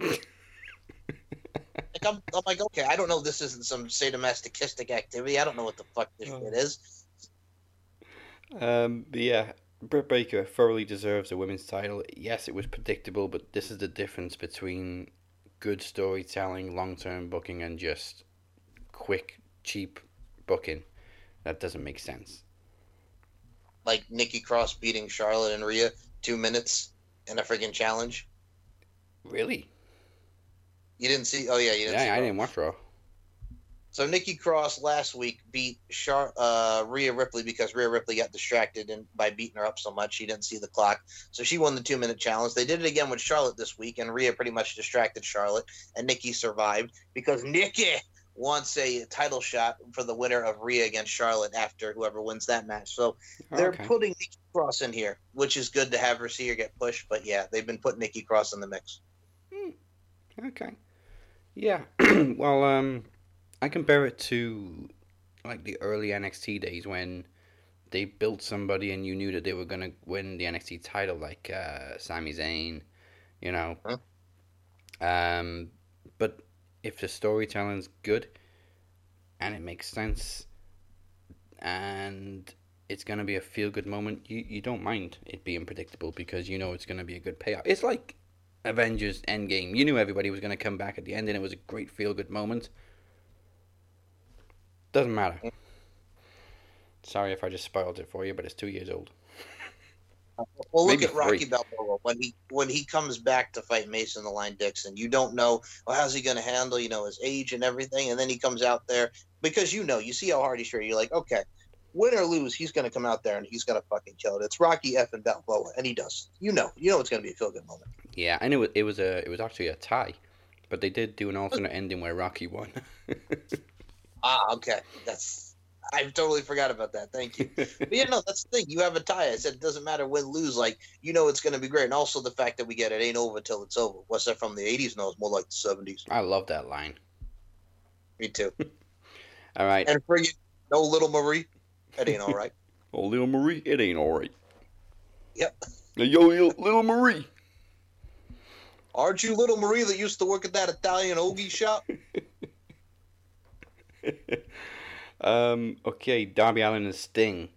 like I'm, I'm like, okay, I don't know. This isn't some sadomasochistic activity. I don't know what the fuck this Oh. shit is. Um, but yeah, Britt Baker thoroughly deserves a women's title. Yes, it was predictable, but this is the difference between good storytelling, long term booking, and just quick, cheap booking. That doesn't make sense. Like Nikki Cross beating Charlotte and Rhea two minutes in a friggin' challenge. Really? You didn't see? Oh yeah, you didn't. see Yeah, I Raw. didn't watch Raw. So Nikki Cross last week beat Char- uh, Rhea Ripley because Rhea Ripley got distracted and by beating her up so much she didn't see the clock. So she won the two minute challenge. They did it again with Charlotte this week, and Rhea pretty much distracted Charlotte, and Nikki survived because Nikki wants a title shot for the winner of Rhea against Charlotte after whoever wins that match. So they're Okay. putting Nikki Cross in here, which is good to have her see her get pushed. But yeah, they've been putting Nikki Cross in the mix. Okay. Yeah. well, um, I compare it to like the early NXT days when they built somebody and you knew that they were gonna win the NXT title, like uh, Sami Zayn, you know. Huh? Um, but if the storytelling's good and it makes sense and it's gonna be a feel good moment, you, you don't mind it being predictable because you know it's gonna be a good payoff. It's like Avengers Endgame. You knew everybody was going to come back at the end, and it was a great feel good moment. Doesn't matter. Mm. Sorry if I just spoiled it for you, but it's two years old. Uh, well, look Maybe at Rocky three. Balboa when he when he comes back to fight Mason the Line Dixon. You don't know well, how's he going to handle you know his age and everything, and then he comes out there because you know you see how hard he's sure. You're like, okay, win or lose, he's going to come out there and he's going to fucking kill it. It's Rocky F and Balboa, and he does. You know, you know it's going to be a feel good moment. Yeah, and it was it was a it was actually a tie, but they did do an alternate ending where Rocky won. Ah, okay, that's I totally forgot about that. Thank you. But yeah, no, that's the thing. You have a tie. I said it doesn't matter win lose. Like you know it's going to be great, and also the fact that we get it ain't over till it's over. What's that from the '80s? No, it's more like the '70s. I love that line. Me too. All right, And friggin' no little Marie, it ain't all right. oh little Marie, it ain't all right. Yep. Yo, yo, little Marie. Aren't you little Marie that used to work at that Italian hoagie shop? um, okay, Darby Allin and Sting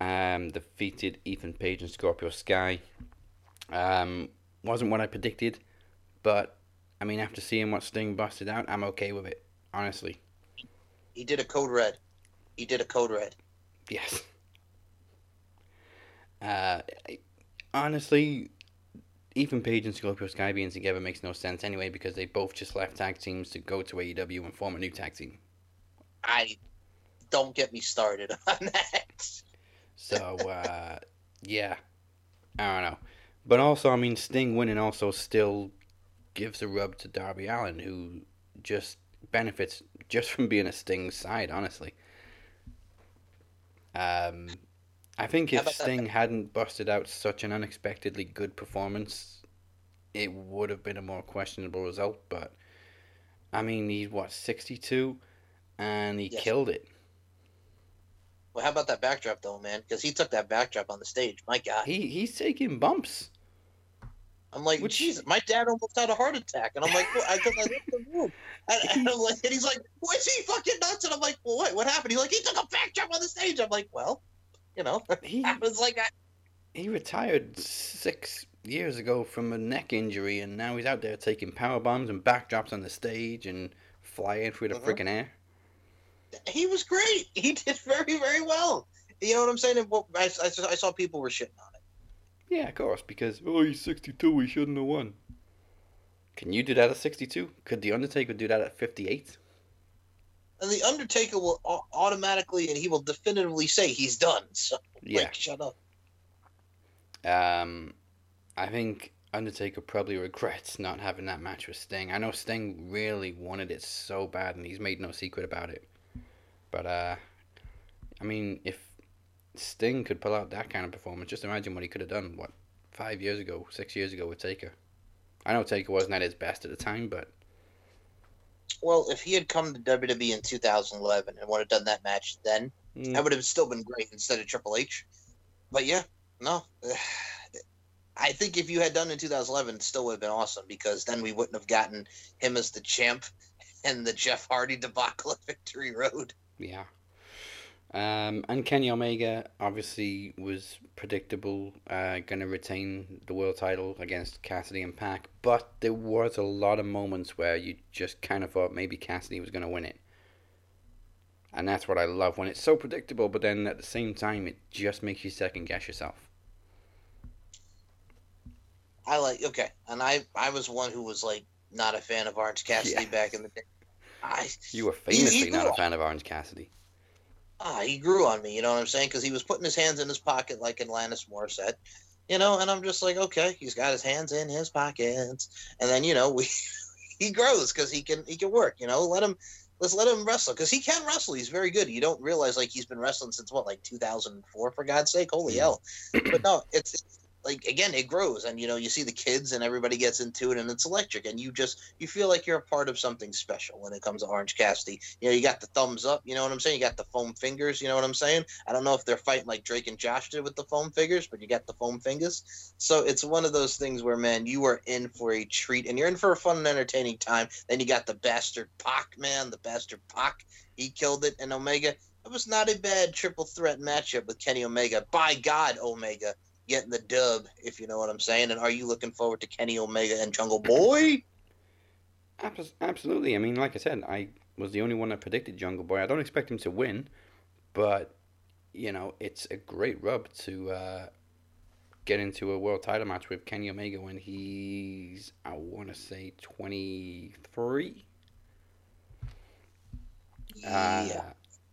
um, defeated Ethan Page and Scorpio Sky. Um, wasn't what I predicted, but I mean, after seeing what Sting busted out, I'm okay with it. Honestly, He did a code red. He did a code red. yes. Uh, honestly, Ethan Page and Scorpio Sky being together makes no sense anyway because they both just left tag teams to go to AEW and form a new tag team. I don't get me started on that. So, uh, yeah, I don't know. But also, I mean, Sting winning also still gives a rub to Darby Allin, who just benefits just from being a Sting side, honestly. Um, I think if about that? Sting hadn't busted out such an unexpectedly good performance, it would have been a more questionable result. But, I mean, he's what, 62? And he Yes. killed it. Well, how about that backdrop though, man? Because he took that backdrop on the stage. My God, He He's taking bumps. I'm like, Which- Jesus, my dad almost had a heart attack, and I'm like, well, I, 'cause I left the room, and, I'm like, and he's like, was he fucking nuts? And I'm like, well, what? What happened? He's like, he took a backdrop on the stage. I'm like, well, you know, He I was like, I, he retired six years ago from a neck injury, and now he's out there taking power bombs and backdrops on the stage and flying through the Mhm. freaking air. He was great. He did very, very well. You know what I'm saying? I, I, I saw people were shitting on it. Yeah, of course, because oh, he's sixty-two. He shouldn't have won. Can you do that at sixty-two? Could the Undertaker do that at fifty-eight? And the Undertaker will automatically and he will definitively say he's done. So, Yeah. like, shut up. Um, I think Undertaker probably regrets not having that match with Sting. I know Sting really wanted it so bad, and he's made no secret about it. But uh, I mean, if Sting could pull out that kind of performance, just imagine what he could have done. What five years ago, six years ago with Taker. I know Taker wasn't at his best at the time, but Well, if he had come to WWE in 2011 and would have done that match then, mm, that would have still been great instead of Triple H. But yeah, no. I think if you had done it in 2011, it still would have been awesome because then we wouldn't have gotten him as the champ and the Jeff Hardy debacle at Victory Road. Yeah. Um, and Kenny Omega obviously was predictable, uh, going to retain the world title against Cassidy and Pac, but there was a lot of moments where you just kind of thought maybe Cassidy was going to win it. And that's what I love when it's so predictable, but then at the same time, it just makes you second guess yourself. I like okay, and I I was one who was like not a fan of Orange Cassidy Yeah. back in the day. I You were He- he famously not a fan of Orange Cassidy. ah, he grew on me. You know what I'm saying? Because he was putting his hands in his pocket like Alanis Morissette. You know, and I'm just like, okay, he's got his hands in his pockets, and then you know we he grows because he can he can work. You know, let him let's let him wrestle because he can wrestle. He's very good. You don't realize like he's been wrestling since what like 2004 for God's sake. Holy hell! But no, it's. Like again, it grows, and you know you see the kids, and everybody gets into it, and it's electric, and you just you feel like you're a part of something special when it comes to Orange Cassidy. You know, you got the thumbs up, you know what I'm saying? You got the foam fingers, you know what I'm saying? I don't know if they're fighting like Drake and Josh did with the foam fingers, but you got the foam fingers. So it's one of those things where, man, you are in for a treat, and you're in for a fun and entertaining time. Then you got the bastard Pac, man, the bastard Pac. He killed it, and Omega. It was not a bad triple threat matchup with Kenny Omega. By God, Omega getting the dub, if you know what I'm saying. And are you looking forward to Kenny Omega and Jungle Boy? Absolutely. I mean, like I said, I was the only one that predicted Jungle Boy. I don't expect him to win, but you know, it's a great rub to uh, get into a world title match with Kenny Omega when he's, I want to say, twenty three. Yeah. Uh,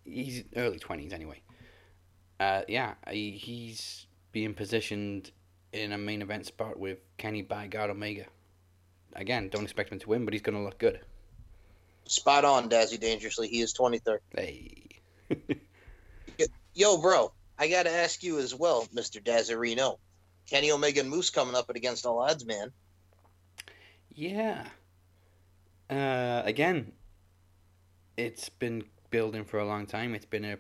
he's early twenties anyway. Uh, yeah, he, he's being positioned in a main event spot with Kenny by God Omega. Again, don't expect him to win, but he's going to look good. Spot on, Dazzy Dangerously. He is 23rd. Hey. Yo, bro, I got to ask you as well, Mr. Dazzarino. Kenny Omega and Moose coming up against all odds, man. Yeah. Uh, again, it's been building for a long time. It's been a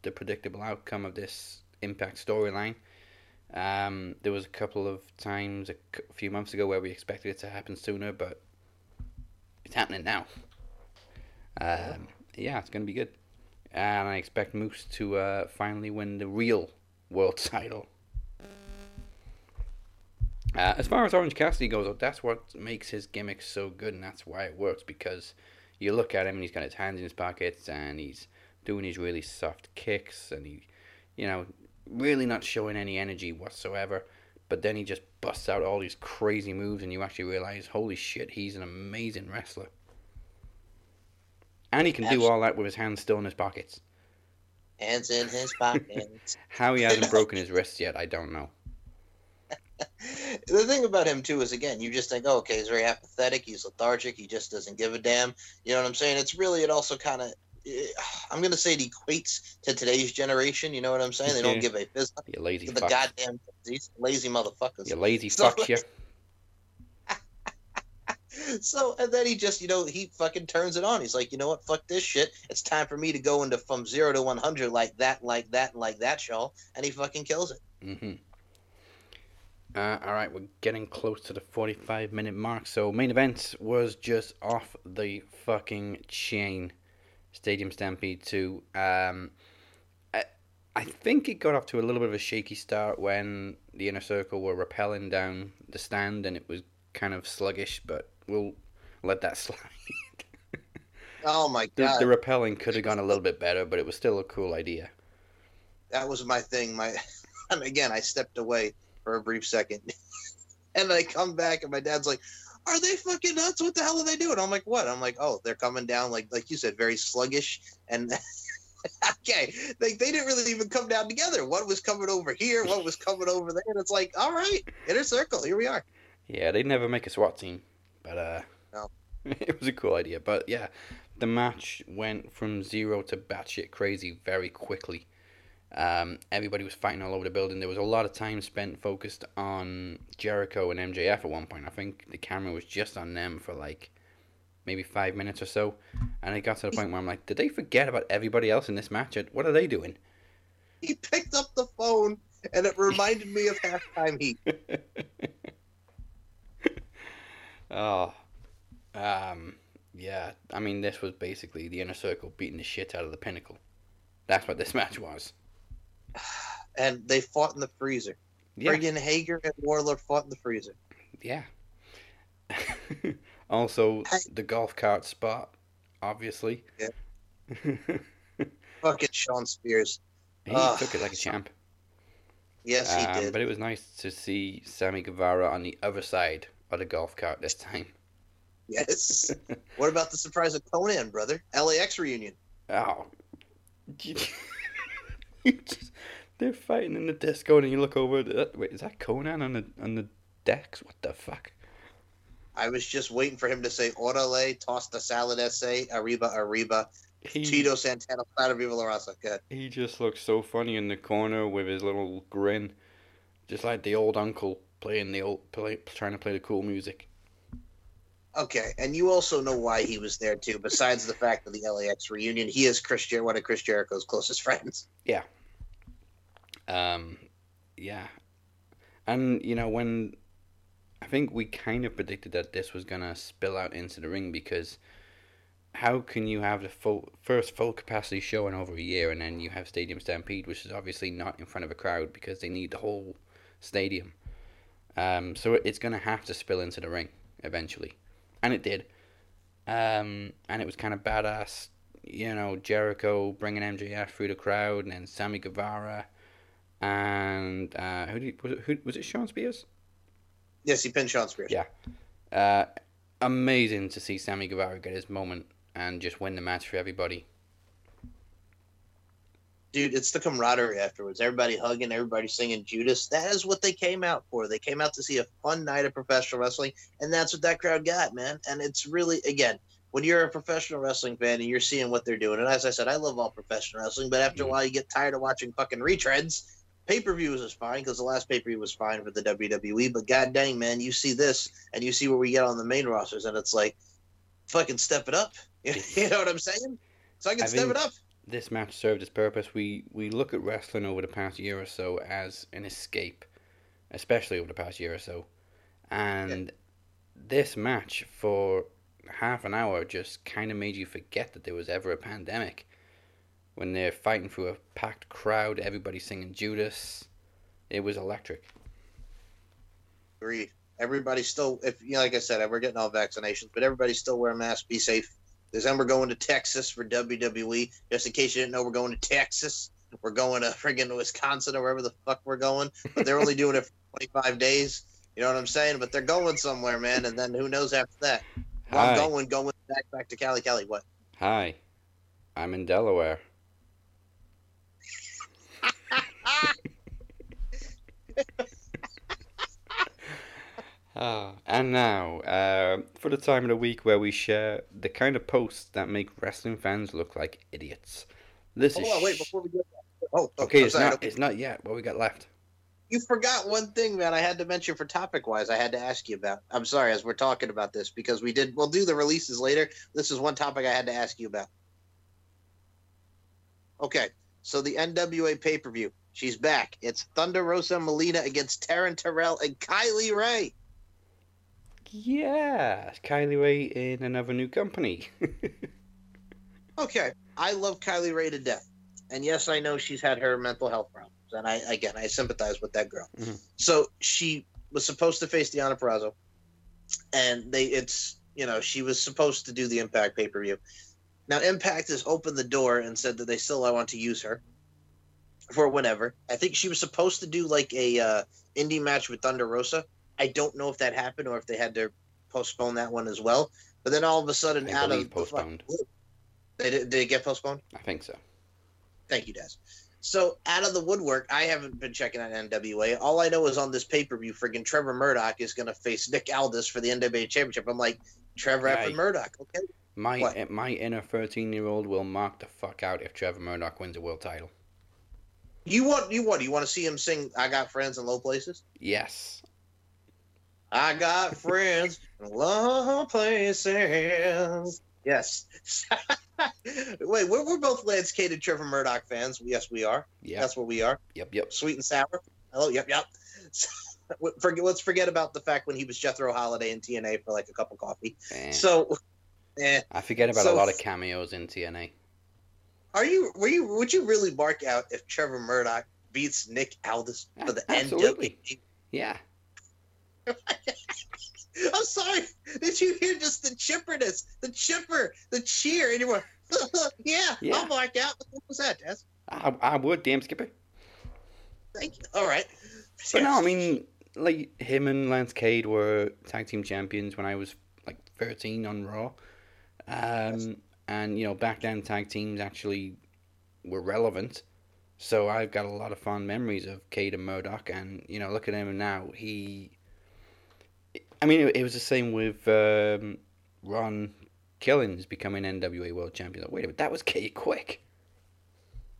the predictable outcome of this Impact storyline. Um, there was a couple of times a few months ago where we expected it to happen sooner, but it's happening now. Um, yeah, it's going to be good. And I expect Moose to uh, finally win the real world title. Uh, as far as Orange Cassidy goes, that's what makes his gimmick so good, and that's why it works. Because you look at him, and he's got his hands in his pockets, and he's doing his really soft kicks, and he, you know, really not showing any energy whatsoever. But then he just busts out all these crazy moves, and you actually realize, holy shit, he's an amazing wrestler. And he can do all that with his hands still in his pockets. Hands in his pockets. How he hasn't broken his wrists yet, I don't know. the thing about him too is again, you just think, oh, okay, he's very apathetic, he's lethargic, he just doesn't give a damn. You know what I'm saying? It's really, it also kind of, I'm gonna say it equates to today's generation. You know what I'm saying? They don't give a fizz You lazy the fuck. goddamn these lazy motherfuckers. You lazy So- fucks, you. So and then he just, you know, he fucking turns it on. He's like, you know what, fuck this shit. It's time for me to go into from zero to one hundred like that, like that, and like that, y'all. And he fucking kills it. Mm-hmm. Uh, all right, we're getting close to the 45 minute mark. So, main event was just off the fucking chain. Stadium Stampede 2. Um, I, I think it got off to a little bit of a shaky start when the inner circle were rappelling down the stand and it was kind of sluggish, but we'll let that slide. Oh my the, god, the rappelling could have gone a little bit better, but it was still a cool idea. that was my thing. My, and again, I stepped away for a brief second, and I come back, and my dad's like, "Are they fucking nuts? What the hell are they doing?" I'm like, "What?" I'm like, "Oh, they're coming down like like you said, very sluggish." And okay, like they didn't really even come down together. What was coming over here? What was coming over there? And it's like, all right, inner circle. Here we are. Yeah, they'd never make a SWAT team, but uh, No. it was a cool idea. But yeah, the match went from zero to batshit crazy very quickly. Um, everybody was fighting all over the building. There was a lot of time spent focused on Jericho and MJF at one point. I think the camera was just on them for like maybe five minutes or so. And it got to the point where I'm like, did they forget about everybody else in this match? What are they doing? He picked up the phone and it reminded me of halftime heat. oh. Um, yeah. I mean, this was basically the inner circle beating the shit out of the pinnacle. That's what this match was and they fought in the freezer. Yeah. Friggin' Hager and Warlord fought in the freezer. Yeah. also, the golf cart spot, obviously. Yeah. Fucking Shawn Spears. He Ugh. took it like a champ. Yes, he um, did. But it was nice to see Sammy Guevara on the other side of the golf cart this time. Yes. what about the surprise of Konnan, brother? LAX reunion. Oh. just, they're fighting in the disco, and you look over. Wait, is that Konnan on the on the decks? What the fuck? I was just waiting for him to say "Orale," toss the salad essay, arriba, arriba. He, Tito Santana, Plata Viva La Raza. Good. He just looks so funny in the corner with his little grin, just like the old uncle playing the old play, trying to play the cool music. Okay, and you also know why he was there too. Besides the fact of the LAX reunion, he is Chris Jer- one of Chris Jericho's closest friends. Yeah, um, yeah, and you know when I think we kind of predicted that this was gonna spill out into the ring because how can you have the full first full capacity show in over a year and then you have Stadium Stampede, which is obviously not in front of a crowd because they need the whole stadium. Um, so it's gonna have to spill into the ring eventually, and it did. Um, and it was kind of badass, you know, Jericho bringing MJF through the crowd, and then Sammy Guevara and uh, who did was it? Who was it? Shawn Spears. Yes, he pinned Shawn Spears. Yeah, uh, amazing to see Sammy Guevara get his moment and just win the match for everybody. Dude, it's the camaraderie afterwards. Everybody hugging, everybody singing Judas. That is what they came out for. They came out to see a fun night of professional wrestling, and that's what that crowd got, man. And it's really, again, when you're a professional wrestling fan and you're seeing what they're doing, and as I said, I love all professional wrestling, but after mm. a while, you get tired of watching fucking retreads pay per views is fine because the last pay per view was fine for the WWE. But god dang, man, you see this and you see where we get on the main rosters, and it's like, fucking step it up. you know what I'm saying? So I can I step it up. This match served its purpose. We we look at wrestling over the past year or so as an escape, especially over the past year or so, and yeah. this match for half an hour just kind of made you forget that there was ever a pandemic when they're fighting through a packed crowd, everybody singing Judas. It was electric. Agreed. Everybody's still, if you know, like I said, we're getting all vaccinations, but everybody's still wearing masks. Be safe. Because then we're going to Texas for WWE. Just in case you didn't know, we're going to Texas. We're going to friggin' Wisconsin or wherever the fuck we're going. But they're only doing it for 25 days. You know what I'm saying? But they're going somewhere, man. And then who knows after that? I'm going, going back back to Cali, Cali. What? Hi, I'm in Delaware. Ah, and now, uh, for the time of the week where we share the kind of posts that make wrestling fans look like idiots. This Hold is. On, wait, before we get. Oh, oh, okay. it's sorry, not. It's not yet. What we got left? You forgot one thing, man. I had to mention for topic wise. I had to ask you about. I'm sorry, as we're talking about this because we did. We'll do the releases later. This is one topic I had to ask you about. Okay, so the NWA pay per view. She's back. It's Thunder Rosa Melina against Taryn Terrell and Kylie Rae. Yeah, Kylie Rae in another new company. okay, I love Kylie Rae to death, and yes, I know she's had her mental health problems, and I again I sympathize with that girl. Mm-hmm. So she was supposed to face Deonna Purrazzo, and they it's you know she was supposed to do the Impact pay per view. Now Impact has opened the door and said that they still want to use her for whenever. I think she was supposed to do like a uh, indie match with Thunder Rosa I don't know if that happened or if they had to postpone that one as well. But then all of a sudden, out of postponed. The, they did, did it get postponed? I think so. Thank you, Des. So out of the woodwork, I haven't been checking out NWA. All I know is on this pay per view, friggin' Trevor Murdoch is going to face Nick Aldis for the NWA Championship. I'm like, Trevor after Murdoch, okay? My what? my inner 13 year old will mark the fuck out if Trevor Murdoch wins a world title. You want you what? You want to see him sing "I Got Friends in Low Places"? Yes. I got friends in low places. Yes. Wait, we're, we're both Lance and Trevor Murdoch fans. Yes, we are. Yeah. That's what we are. Yep. Yep. Sweet and sour. Hello. Yep. Yep. forget, let's forget about the fact when he was Jethro Holliday in TNA for like a cup of coffee. Eh. So, eh, I forget about so- a lot of cameos in TNA. Are you? Were you? Would you really mark out if Trevor Murdoch beats Nick Aldis for the Absolutely. NWA? Yeah. I'm sorry. Did you hear just the chipperness, the chipper, the cheer, and you were, yeah, Yeah. I'll mark out. What was that, Des? I, I would, damn Skipper. Thank you. All right. But no, I mean, like him and Lance Cade were tag team champions when I was like 13 on Raw. Um, and you know, back then tag teams actually were relevant. So I've got a lot of fond memories of Cade and Murdoch, and you know, look at him now. He, I mean, it, was the same with um, Ron Killings becoming NWA World Champion. Wait a minute, that was Cade quick.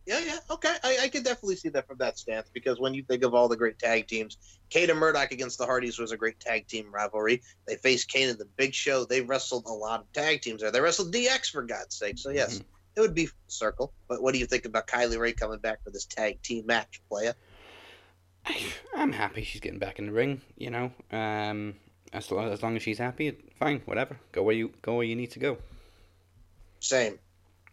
Yeah, yeah, okay. I, I can definitely see that from that stance because when you think of all the great tag teams, Cade and Murdoch against the Hardys was a great tag team rivalry. They faced Kane in the Big Show. They wrestled a lot of tag teams there. They wrestled DX for God's sake. So yes, Mhm. it would be full circle. But what do you think about Kylie Rae coming back for this tag team match, playa? I'm happy she's getting back in the ring. You know, um, as long as, long as she's happy, fine, whatever. Go where you go where you need to go. Same.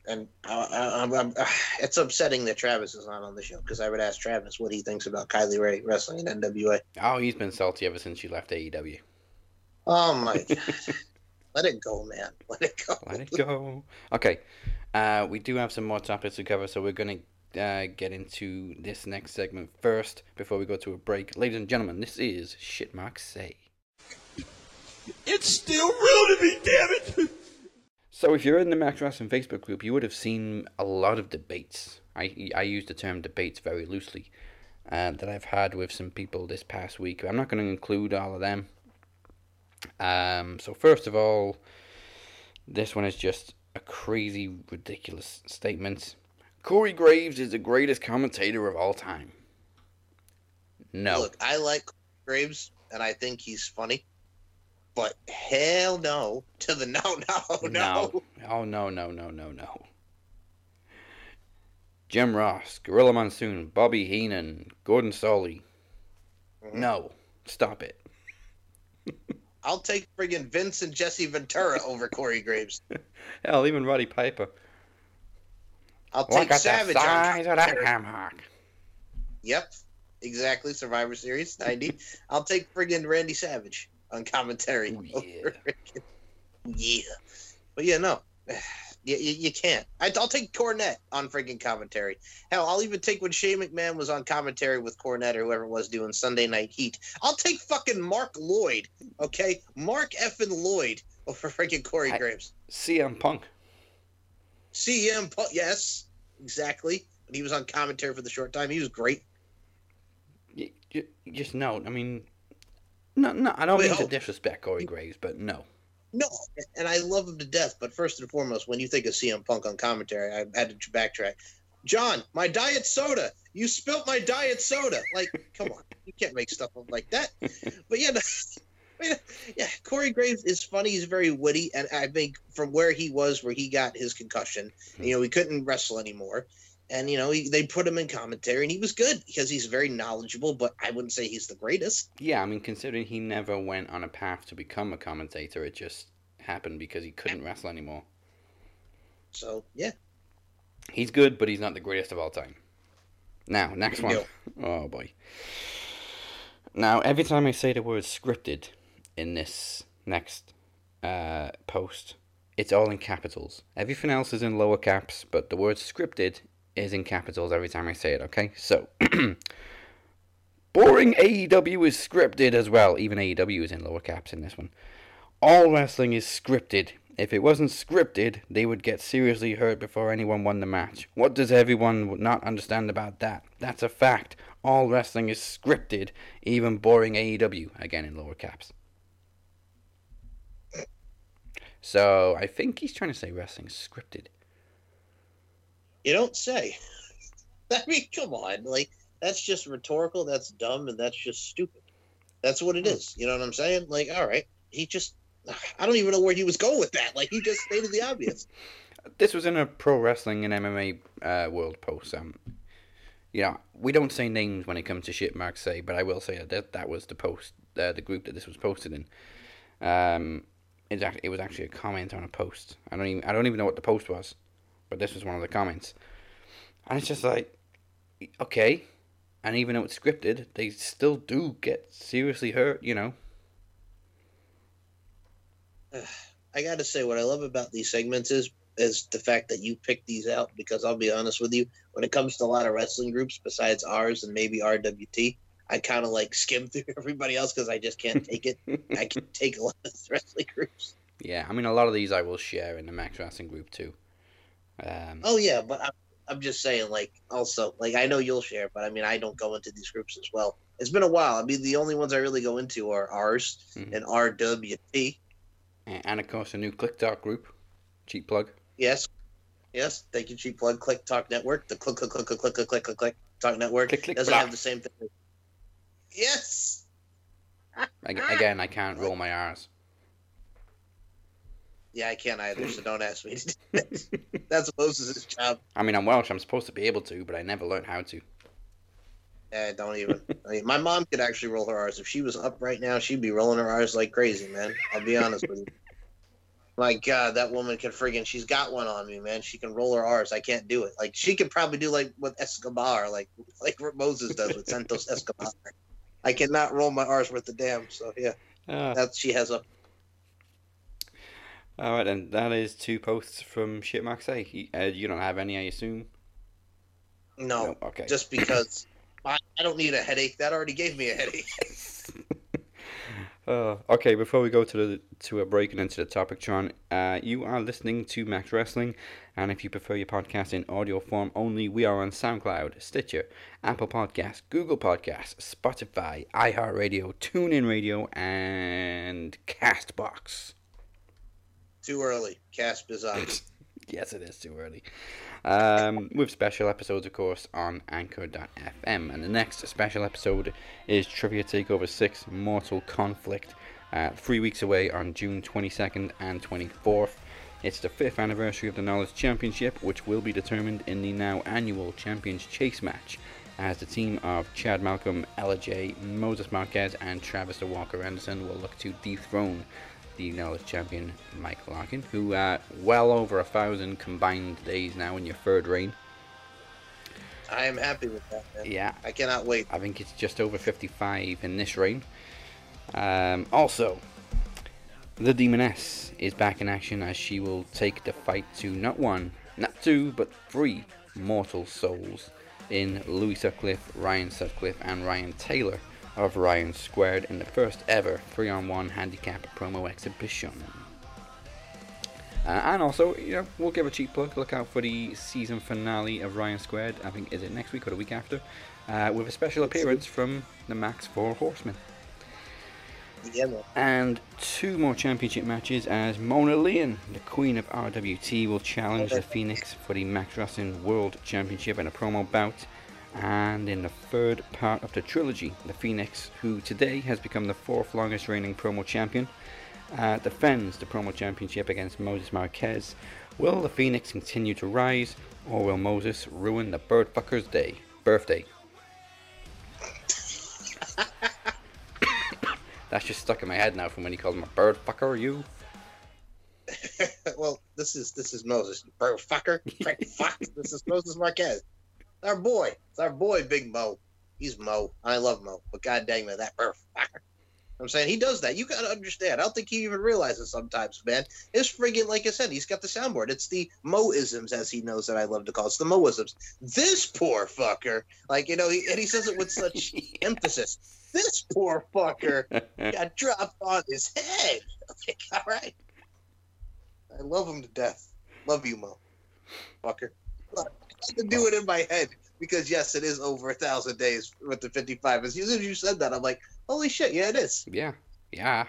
And uh, I, I'm, I'm, it's upsetting that Travis is not on the show because I would ask Travis what he thinks about Kylie Rae wrestling in NWA. Oh, he's been salty ever since she left AEW. Oh my god. Let it go, man. Let it go. Let it go. Okay, uh, we do have some more topics to cover, so we're gonna uh, get into this next segment first before we go to a break. Ladies and gentlemen, this is Shit Mark Say. It's still real to me, damn it! So, if you're in the Max Wrestling Facebook group, you would have seen a lot of debates. I, I use the term debates very loosely uh, that I've had with some people this past week. I'm not going to include all of them. Um, so, first of all, this one is just a crazy, ridiculous statement. Corey Graves is the greatest commentator of all time. No. Look, I like Graves and I think he's funny. But hell no to the no, no, no. Oh no no no no no. Jim Ross, Gorilla Monsoon, Bobby Heenan, Gordon Solie. Mhm. No, stop it. I'll take friggin' Vince and Jesse Ventura over Corey Graves. Hell, even Roddy Piper. I'll Look take Savage. the size of that commentary. ham hock. Yep, exactly. Survivor Series ninety. I'll take friggin' Randy Savage on commentary. Ooh, yeah. yeah, but yeah, no, you, you, you can't. I, I'll take Cornette on friggin' commentary. Hell, I'll even take when Shane McMahon was on commentary with Cornette or whoever it was doing Sunday Night Heat. I'll take fucking Mark Lloyd. Okay, Mark effing Lloyd over friggin' Corey I- Graves. CM Punk. CM Punk, yes, exactly. When he was on commentary for the short time, he was great. You, you, just no. I mean, no, no. I don't Wait, mean to disrespect Corey Graves, but no. No, and I love him to death. But first and foremost, when you think of CM Punk on commentary, I had to backtrack. John, my diet soda. You spilt my diet soda. Like, come on, you can't make stuff up like that. But yeah, no, I mean, yeah, Corey Graves is funny. He's very witty, and I think from where he was, where he got his concussion, you hmm. know, he couldn't wrestle anymore. And you know, he, they put him in commentary, and he was good because he's very knowledgeable. But I wouldn't say he's the greatest. Yeah, I mean, considering he never went on a path to become a commentator, it just happened because he couldn't wrestle anymore. So yeah, He's good, but he's not the greatest of all time. Now, next one. Yo. Oh boy. Now, every time I say the word scripted in this next uh, post, it's all in capitals. Everything else is in lower caps, but the word scripted is in capitals every time I say it, okay? So, boring AEW is scripted as well. Even AEW is in lower caps in this one. All wrestling is scripted. If it wasn't scripted, they would get seriously hurt before anyone won the match. What does everyone not understand about that? That's a fact. All wrestling is scripted, even boring AEW, again in lower caps. So I think he's trying to say wrestling is scripted. You don't say. I mean, come on, like that's just rhetorical. That's dumb, and that's just stupid. That's what it is. You know what I'm saying? Like, all right, he just. I don't even know where he was going with that. Like, he just stated the obvious. This was in a pro wrestling and MMA uh, world post. Um, you know, we don't say names when it comes to shit Mark say, but I will say that that was the post, uh, the group that this was posted in. Um, it, it was actually a comment on a post. I don't even I don't even know what the post was, but this was one of the comments, and it's just like, okay, and even though it's scripted, they still do get seriously hurt. You know. I got to say, what I love about these segments is is the fact that you pick these out because I'll be honest with you, when it comes to a lot of wrestling groups besides ours and maybe RWT, I kind of like skim through everybody else because I just can't take it. I can take a lot of wrestling groups. Yeah, I mean a lot of these I will share in the Max Wrestling group too. Um, Oh yeah, but I'm, I'm just saying, like, also, like, I know you'll share, but I mean, I don't go into these groups as well. It's been a while. I mean, the only ones I really go into are ours Mhm. and RWT. and of course a new Click Talk group, cheap plug. Yes, yes. Thank you, Cheap Plug Click Talk Network. The click, click, click, click, click, click, click, click, click Talk Network Click, click, doesn't blah. have the same thing. Yes. Again, I can't roll my R's. Yeah, I can't either. So don't ask me. That's Moses' job. I mean, I'm Welsh. I'm supposed to be able to, but I never learned how to. Yeah, don't even. I mean, my mom could actually roll her R's. If she was up right now, she'd be rolling her R's like crazy, man. I'll be honest with you. My God, that woman can friggin' she's got one on me, man. She can roll her R's. I can't do it. Like she could probably do like what Escobar, like like Moses does with Santos Escobar. I cannot roll my R's with the damn. So yeah, Ah, that she has a all right, then that is two posts from Shit Say. He- Uh, you don't have any, I assume. no, Okay. just because I, I don't need a headache. That already gave me a headache. Uh, okay, before we go to the to a break and into the topic, John, uh, you are listening to Max Wrestling, and if you prefer your podcast in audio form only, we are on SoundCloud, Stitcher, Apple Podcasts, Google Podcasts, Spotify, iHeartRadio, TuneIn Radio, and Castbox. Too early. Is on. yes, it is too early. Um, with special episodes, of course, on Anchor.fm. And the next special episode is Trivia Takeover 6 Mortal Conflict. Uh, three weeks away on June 22nd and 24th. It's the fifth anniversary of the Knowledge Championship, which will be determined in the now annual Champions Chase match. As the team of Chad Malcolm, Ella J, Moses Marquez, and Travis Walker Anderson will look to dethrone the Knowledge champion Mike Larkin, who uh, well over a thousand combined days now in your third reign. I am happy with that, man. Yeah, I cannot wait. I think it's just over 55 in this reign. Um, also, the Demoness is back in action as she will take the fight to not one, not two, but three mortal souls in Louis Sutcliffe, Ryan Sutcliffe, and Ryan Taylor of Ryan Squared in the first ever 3 on 1 handicap promo exhibition. Uh, and also, you know, we'll give a cheap plug. Look out for the season finale of Ryan Squared. I think is it next week or the week after, uh, with a special appearance from the Max Four Horsemen. Yeah. And two more championship matches as Mona Leon, the queen of RWT, will challenge the Phoenix for the Max Wrestling World Championship in a promo bout. And in the third part of the trilogy, the Phoenix, who today has become the fourth longest reigning promo champion, uh, defends the promo championship against Moses Marquez. Will the Phoenix continue to rise, or will Moses ruin the bird fucker's day birthday? That's just stuck in my head now from when he called him a bird fucker. You? well, this is this is Moses, you bird fucker. Frick, fuck. This is Moses Marquez. Our boy. It's our boy, Big Mo. He's Mo. I love Mo, but god dang it, that bird fucker. I'm saying he does that. You gotta understand. I don't think he even realizes sometimes, man. It's friggin' like I said, he's got the soundboard. It's the Moisms, as he knows that I love to call it. It's the Moisms. This poor fucker, like you know, he, and he says it with such emphasis. This poor fucker got dropped on his head. Like, all right. I love him to death. Love you, Mo. Fucker. Had to do it in my head because yes, it is over a thousand days with the fifty-five. As soon as you said that, I'm like, holy shit, yeah, it is. Yeah. Yeah.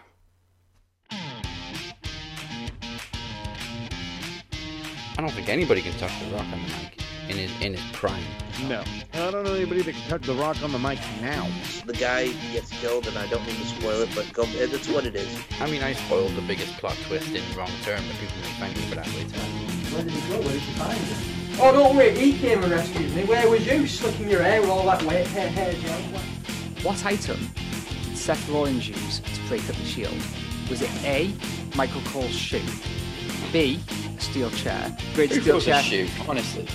I don't think anybody can touch the rock on the mic. in his in his prime. No. I don't know anybody that can touch the rock on the mic now. The guy gets killed, and I don't mean to spoil it, but go, it's what it is. I mean, I spoiled the biggest plot twist in Wrong Turn, but people may thank me for that later. Where did he go? Where did you find him? Oh, don't worry, he came and rescued me. Where was you, slicking your hair with all that wet hair, hair gel? What item did Seth Rollins use to break up the Shield? Was it A. Michael Cole's shoe, B. A steel chair, great Who steel a chair? shoe, honestly.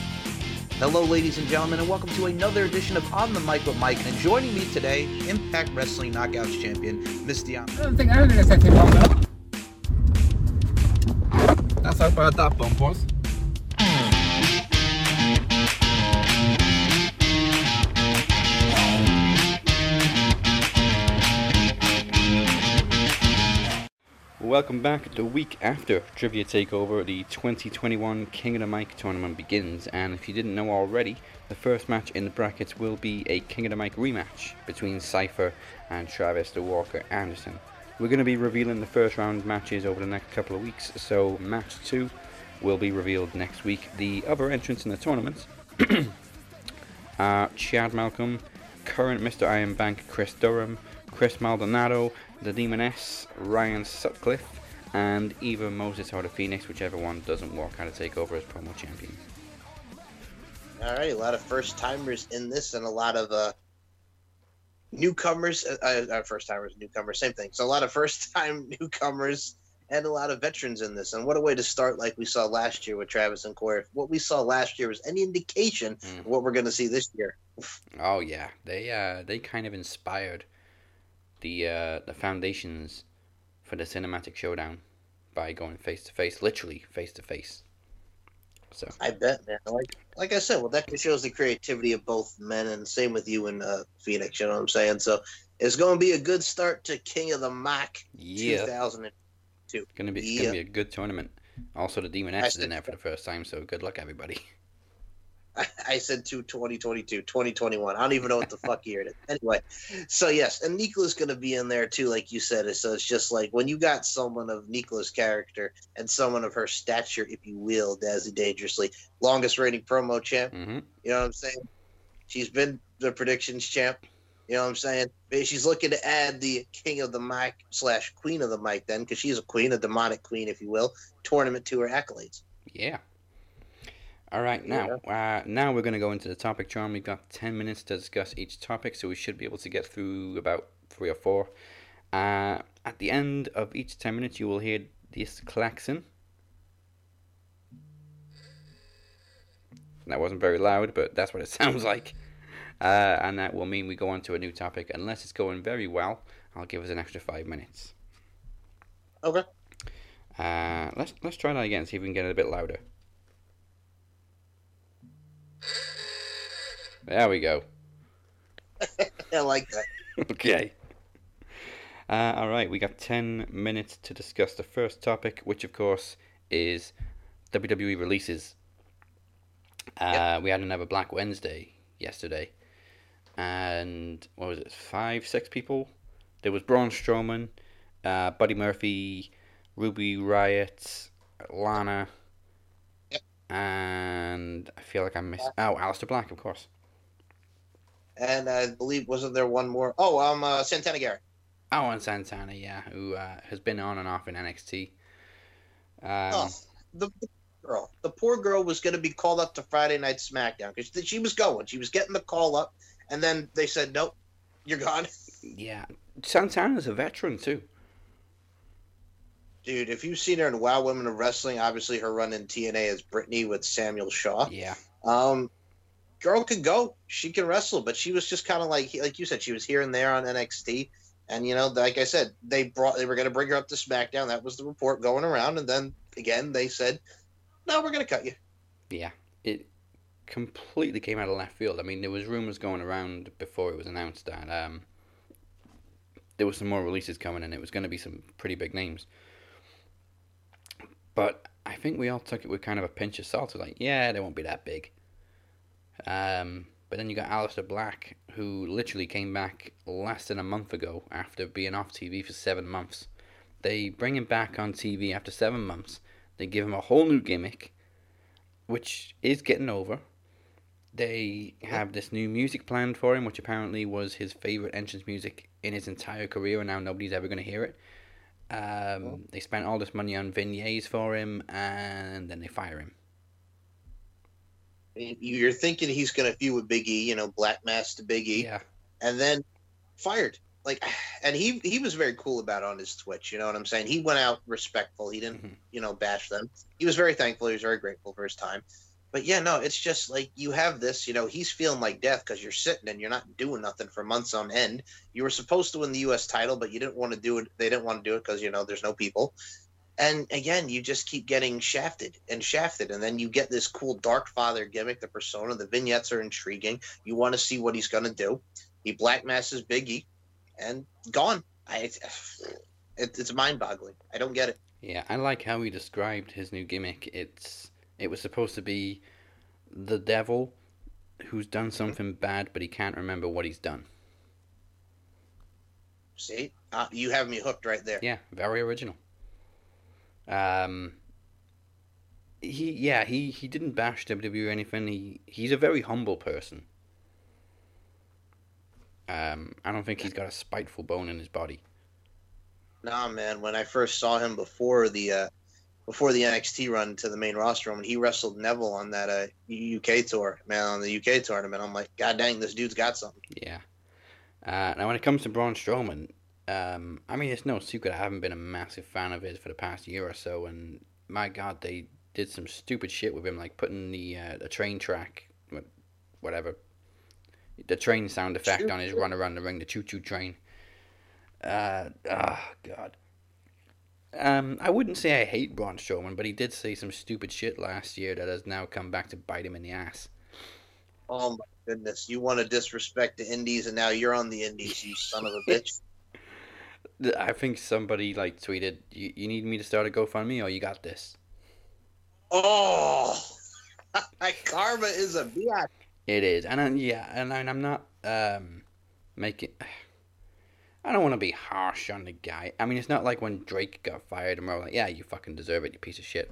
Hello, ladies and gentlemen, and welcome to another edition of On the Mic with Mike. And joining me today, Impact Wrestling Knockouts champion, Miss Dion. I don't think I don't think I said anything wrong. That's how bad that bump was. Welcome back. The week after Trivia Takeover, the 2021 King of the Mic tournament begins, and if you didn't know already, the first match in the brackets will be a King of the Mic rematch between Cypher and Travis the Walker Anderson. We're going to be revealing the first round matches over the next couple of weeks, so match two will be revealed next week. The other entrants in the tournament are Chad Malcolm, current Mr. Iron Bank Chris Durham, Chris Maldonado, the Demon S, Ryan Sutcliffe, and either Moses or the Phoenix, whichever one doesn't walk out of takeover as promo champion. All right, a lot of first timers in this, and a lot of uh, newcomers. Uh, uh, first timers, newcomers, same thing. So a lot of first time newcomers and a lot of veterans in this. And what a way to start, like we saw last year with Travis and Corey. If what we saw last year was any indication Mm. of what we're going to see this year. Oh yeah, they uh they kind of inspired the uh the foundations for the cinematic showdown by going face to face, literally face to face. So I bet, man. Like, like I said, well, that just shows the creativity of both men, and same with you and uh, Phoenix. You know what I'm saying? So it's going to be a good start to King of the Mic yeah, 2002. gonna be it's Yeah. gonna be a good tournament. Also, the Demon S is in there for the first time, so good luck everybody. I, said to 2022, 2021. I don't even know what the fuck year it is. Anyway, so yes, and Nikola's going to be in there too, like you said. So it's just like when you got someone of Nikola's character and someone of her stature, if you will, Dazzy Dangerously, longest reigning promo champ. hmm You know what I'm saying? She's been the predictions champ. You know what I'm saying? She's looking to add the king of the mic slash queen of the mic then, because she's a queen, a demonic queen, if you will, tournament to her accolades. Yeah. All right, now uh, now we're going to go into the topic charm. We've got ten minutes to discuss each topic, so we should be able to get through about three or four. Uh, at the end of each ten minutes, you will hear this klaxon. That wasn't very loud, but that's what it sounds like. Uh, and that will mean we go on to a new topic. Unless it's going very well, I'll give us an extra five minutes. Okay. Uh, let's let's try that again. See if we can get it a bit louder. There we go. I like that. okay. Uh, all right, we got 10 minutes to discuss the first topic, which of course is WWE releases. Uh, We had another Black Wednesday yesterday, and what was it, five, six people? There was Braun Strowman, uh, Buddy Murphy, Ruby Riott, Lana, Yep. and I feel like I missed. Oh, Aleister Black, of course. And I believe wasn't there one more? Oh, um, uh, Santana Garrett. Oh, and Santana, yeah, who uh, has been on and off in NXT. Um, oh, the, the girl, the poor girl was going to be called up to Friday Night SmackDown because she was going. She was getting the call up, and then they said, "Nope, you're gone." Yeah, Santana's a veteran too. Dude, if you've seen her in Wow Women of Wrestling, obviously her run in TNA as Brittany with Samuel Shaw. Yeah, Um, girl can go. She can wrestle, but she was just kind of like, like you said, she was here and there on NXT. And you know, like I said, they brought they were going to bring her up to SmackDown. That was the report going around. And then again, they said, "No, we're going to cut you." yeah. It completely came out of left field. I mean, there was rumors going around before it was announced that um, there was some more releases coming, and it was going to be some pretty big names. But I think we all took it with kind of a pinch of salt. Like, yeah, they won't be that big. Um, but then you got Aleister Black, who literally came back less than a month ago after being off TV for seven months. They bring him back on TV after seven months. They give him a whole new gimmick, which is getting over. they have this new music planned for him, which apparently was his favorite entrance music in his entire career, and now nobody's ever going to hear it. Um, They spent all this money on vignettes for him, and then they fire him. You're thinking he's going to feud with Big E, you know, Black Mass to Big E, Yeah, and then fired. Like, and he he was very cool about it on his Twitch. You know what I'm saying? He went out respectful. He didn't, Mhm. you know, bash them. He was very thankful. He was very grateful for his time. But yeah, no, it's just like you have this. You know, he's feeling like death because you're sitting and you're not doing nothing for months on end. You were supposed to win the U.S. title, but you didn't want to do it. They didn't want to do it because you know there's no people. And again, you just keep getting shafted and shafted, and then you get this cool Dark Father gimmick, the persona. The vignettes are intriguing. You want to see what he's gonna do. He black masses Big E, and gone. I, it, it's mind-boggling. I don't get it. yeah. I like how he described his new gimmick. It's it was supposed to be the devil who's done something bad, but he can't remember what he's done. See, uh, you have me hooked right there. Yeah, very original. Um, he yeah he he didn't bash WWE or anything. He he's a very humble person. Um, I don't think he's got a spiteful bone in his body. Nah, man. When I first saw him before the uh, before the NXT run to the main roster, when he wrestled Neville on that uh, UK tour, man, on the UK tournament, I'm like, God dang, this dude's got something. Yeah. Uh, now when it comes to Braun Strowman, um, I mean it's no secret I haven't been a massive fan of his for the past year or so, and my God, they did some stupid shit with him, like putting the uh, the train track, whatever, the train sound effect on his run around the ring, the choo choo train. Uh, oh God. Um, I wouldn't say I hate Braun Strowman, but he did say some stupid shit last year that has now come back to bite him in the ass. Oh my goodness, you want to disrespect the Indies, and now you're on the Indies, you son of a bitch. I think somebody like tweeted, "You, you need me to start a GoFundMe, or you got this." Oh, karma is a bitch. It is, and I, yeah, and, I'm not um making. I don't want to be harsh on the guy. I mean, it's not like when Drake got fired and we're like, "Yeah, you fucking deserve it, you piece of shit."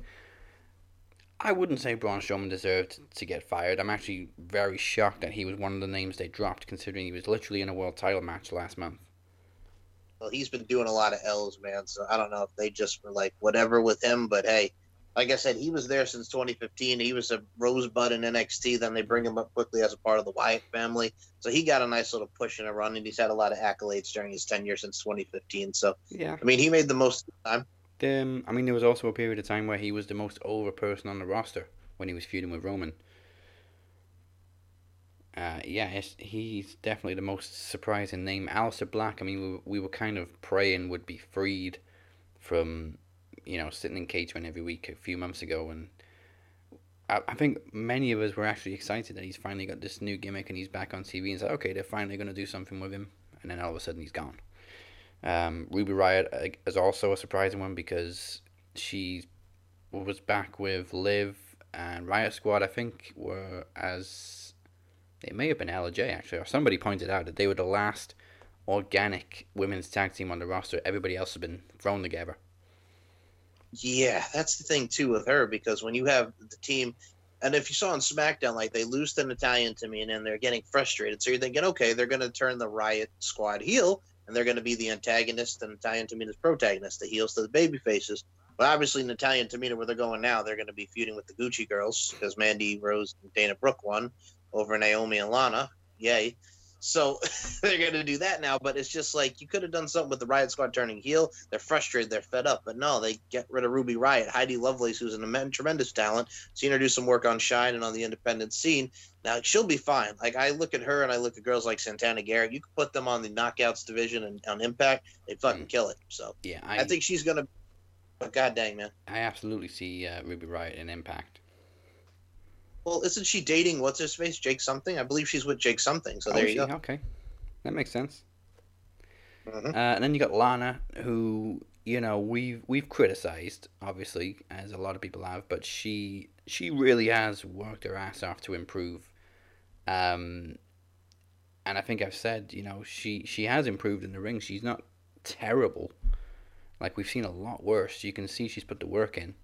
I wouldn't say Braun Strowman deserved to get fired. I'm actually very shocked that he was one of the names they dropped, considering he was literally in a world title match last month. Well, he's been doing a lot of L's, man. So I don't know if they just were like whatever with him, but hey, like I said, he was there since 2015. He was a rosebud in NXT. Then they bring him up quickly as a part of the Wyatt family. So he got a nice little push and a run, and he's had a lot of accolades during his tenure since 2015. So Yeah. I mean, he made the most of the time. Um, I mean, there was also a period of time where he was the most over person on the roster when he was feuding with Roman. Uh, yeah, he's definitely the most surprising name. Aleister Black, I mean, we, were- we were kind of praying would be freed from, you know, sitting in cage catering every week a few months ago. And I, I think many of us were actually excited that he's finally got this new gimmick and he's back on TV. And it's like, okay, they're finally going to do something with him. And then all of a sudden he's gone. Um, Ruby Riott uh, is also a surprising one because she was back with Liv and Riott Squad. I think were as it may have been LJ actually, or somebody pointed out that they were the last organic women's tag team on the roster. Everybody else has been thrown together. Yeah, that's the thing too with her because when you have the team, and if you saw on SmackDown, like they lose to Natalya Tamina, and then they're getting frustrated. So you're thinking, okay, they're going to turn the Riott Squad heel, and they're going to be the antagonist, and Natalya and Tamina's protagonist, the heels to the baby faces. But obviously, Natalya and Tamina, where they're going now, they're going to be feuding with the Gucci girls because Mandy Rose and Dana Brooke won over Naomi and Lana. Yay. So they're going to do that now, but it's just like you could have done something with the Riott Squad turning heel. They're frustrated, they're fed up, but no, they get rid of Ruby Riott, Heidi Lovelace, who's an immense, tremendous talent. Seen her do some work on Shine and on the independent scene. Now she'll be fine. Like I look at her and I look at girls like Santana Garrett. You could put them on the Knockouts division and on Impact, they'd fucking kill it. So Yeah, I I think she's gonna. But god dang man. I absolutely see uh, Ruby Riott in Impact. Well, isn't she dating what's his face, Jake something? I believe she's with Jake something. So there Oh, you see, go. Okay, that makes sense. Mhm. Uh, and then you got Lana, who you know we've we've criticized, obviously, as a lot of people have, but she she really has worked her ass off to improve. Um, and I think I've said, you know, she she has improved in the ring. She's not terrible. Like we've seen a lot worse. You can see she's put the work in.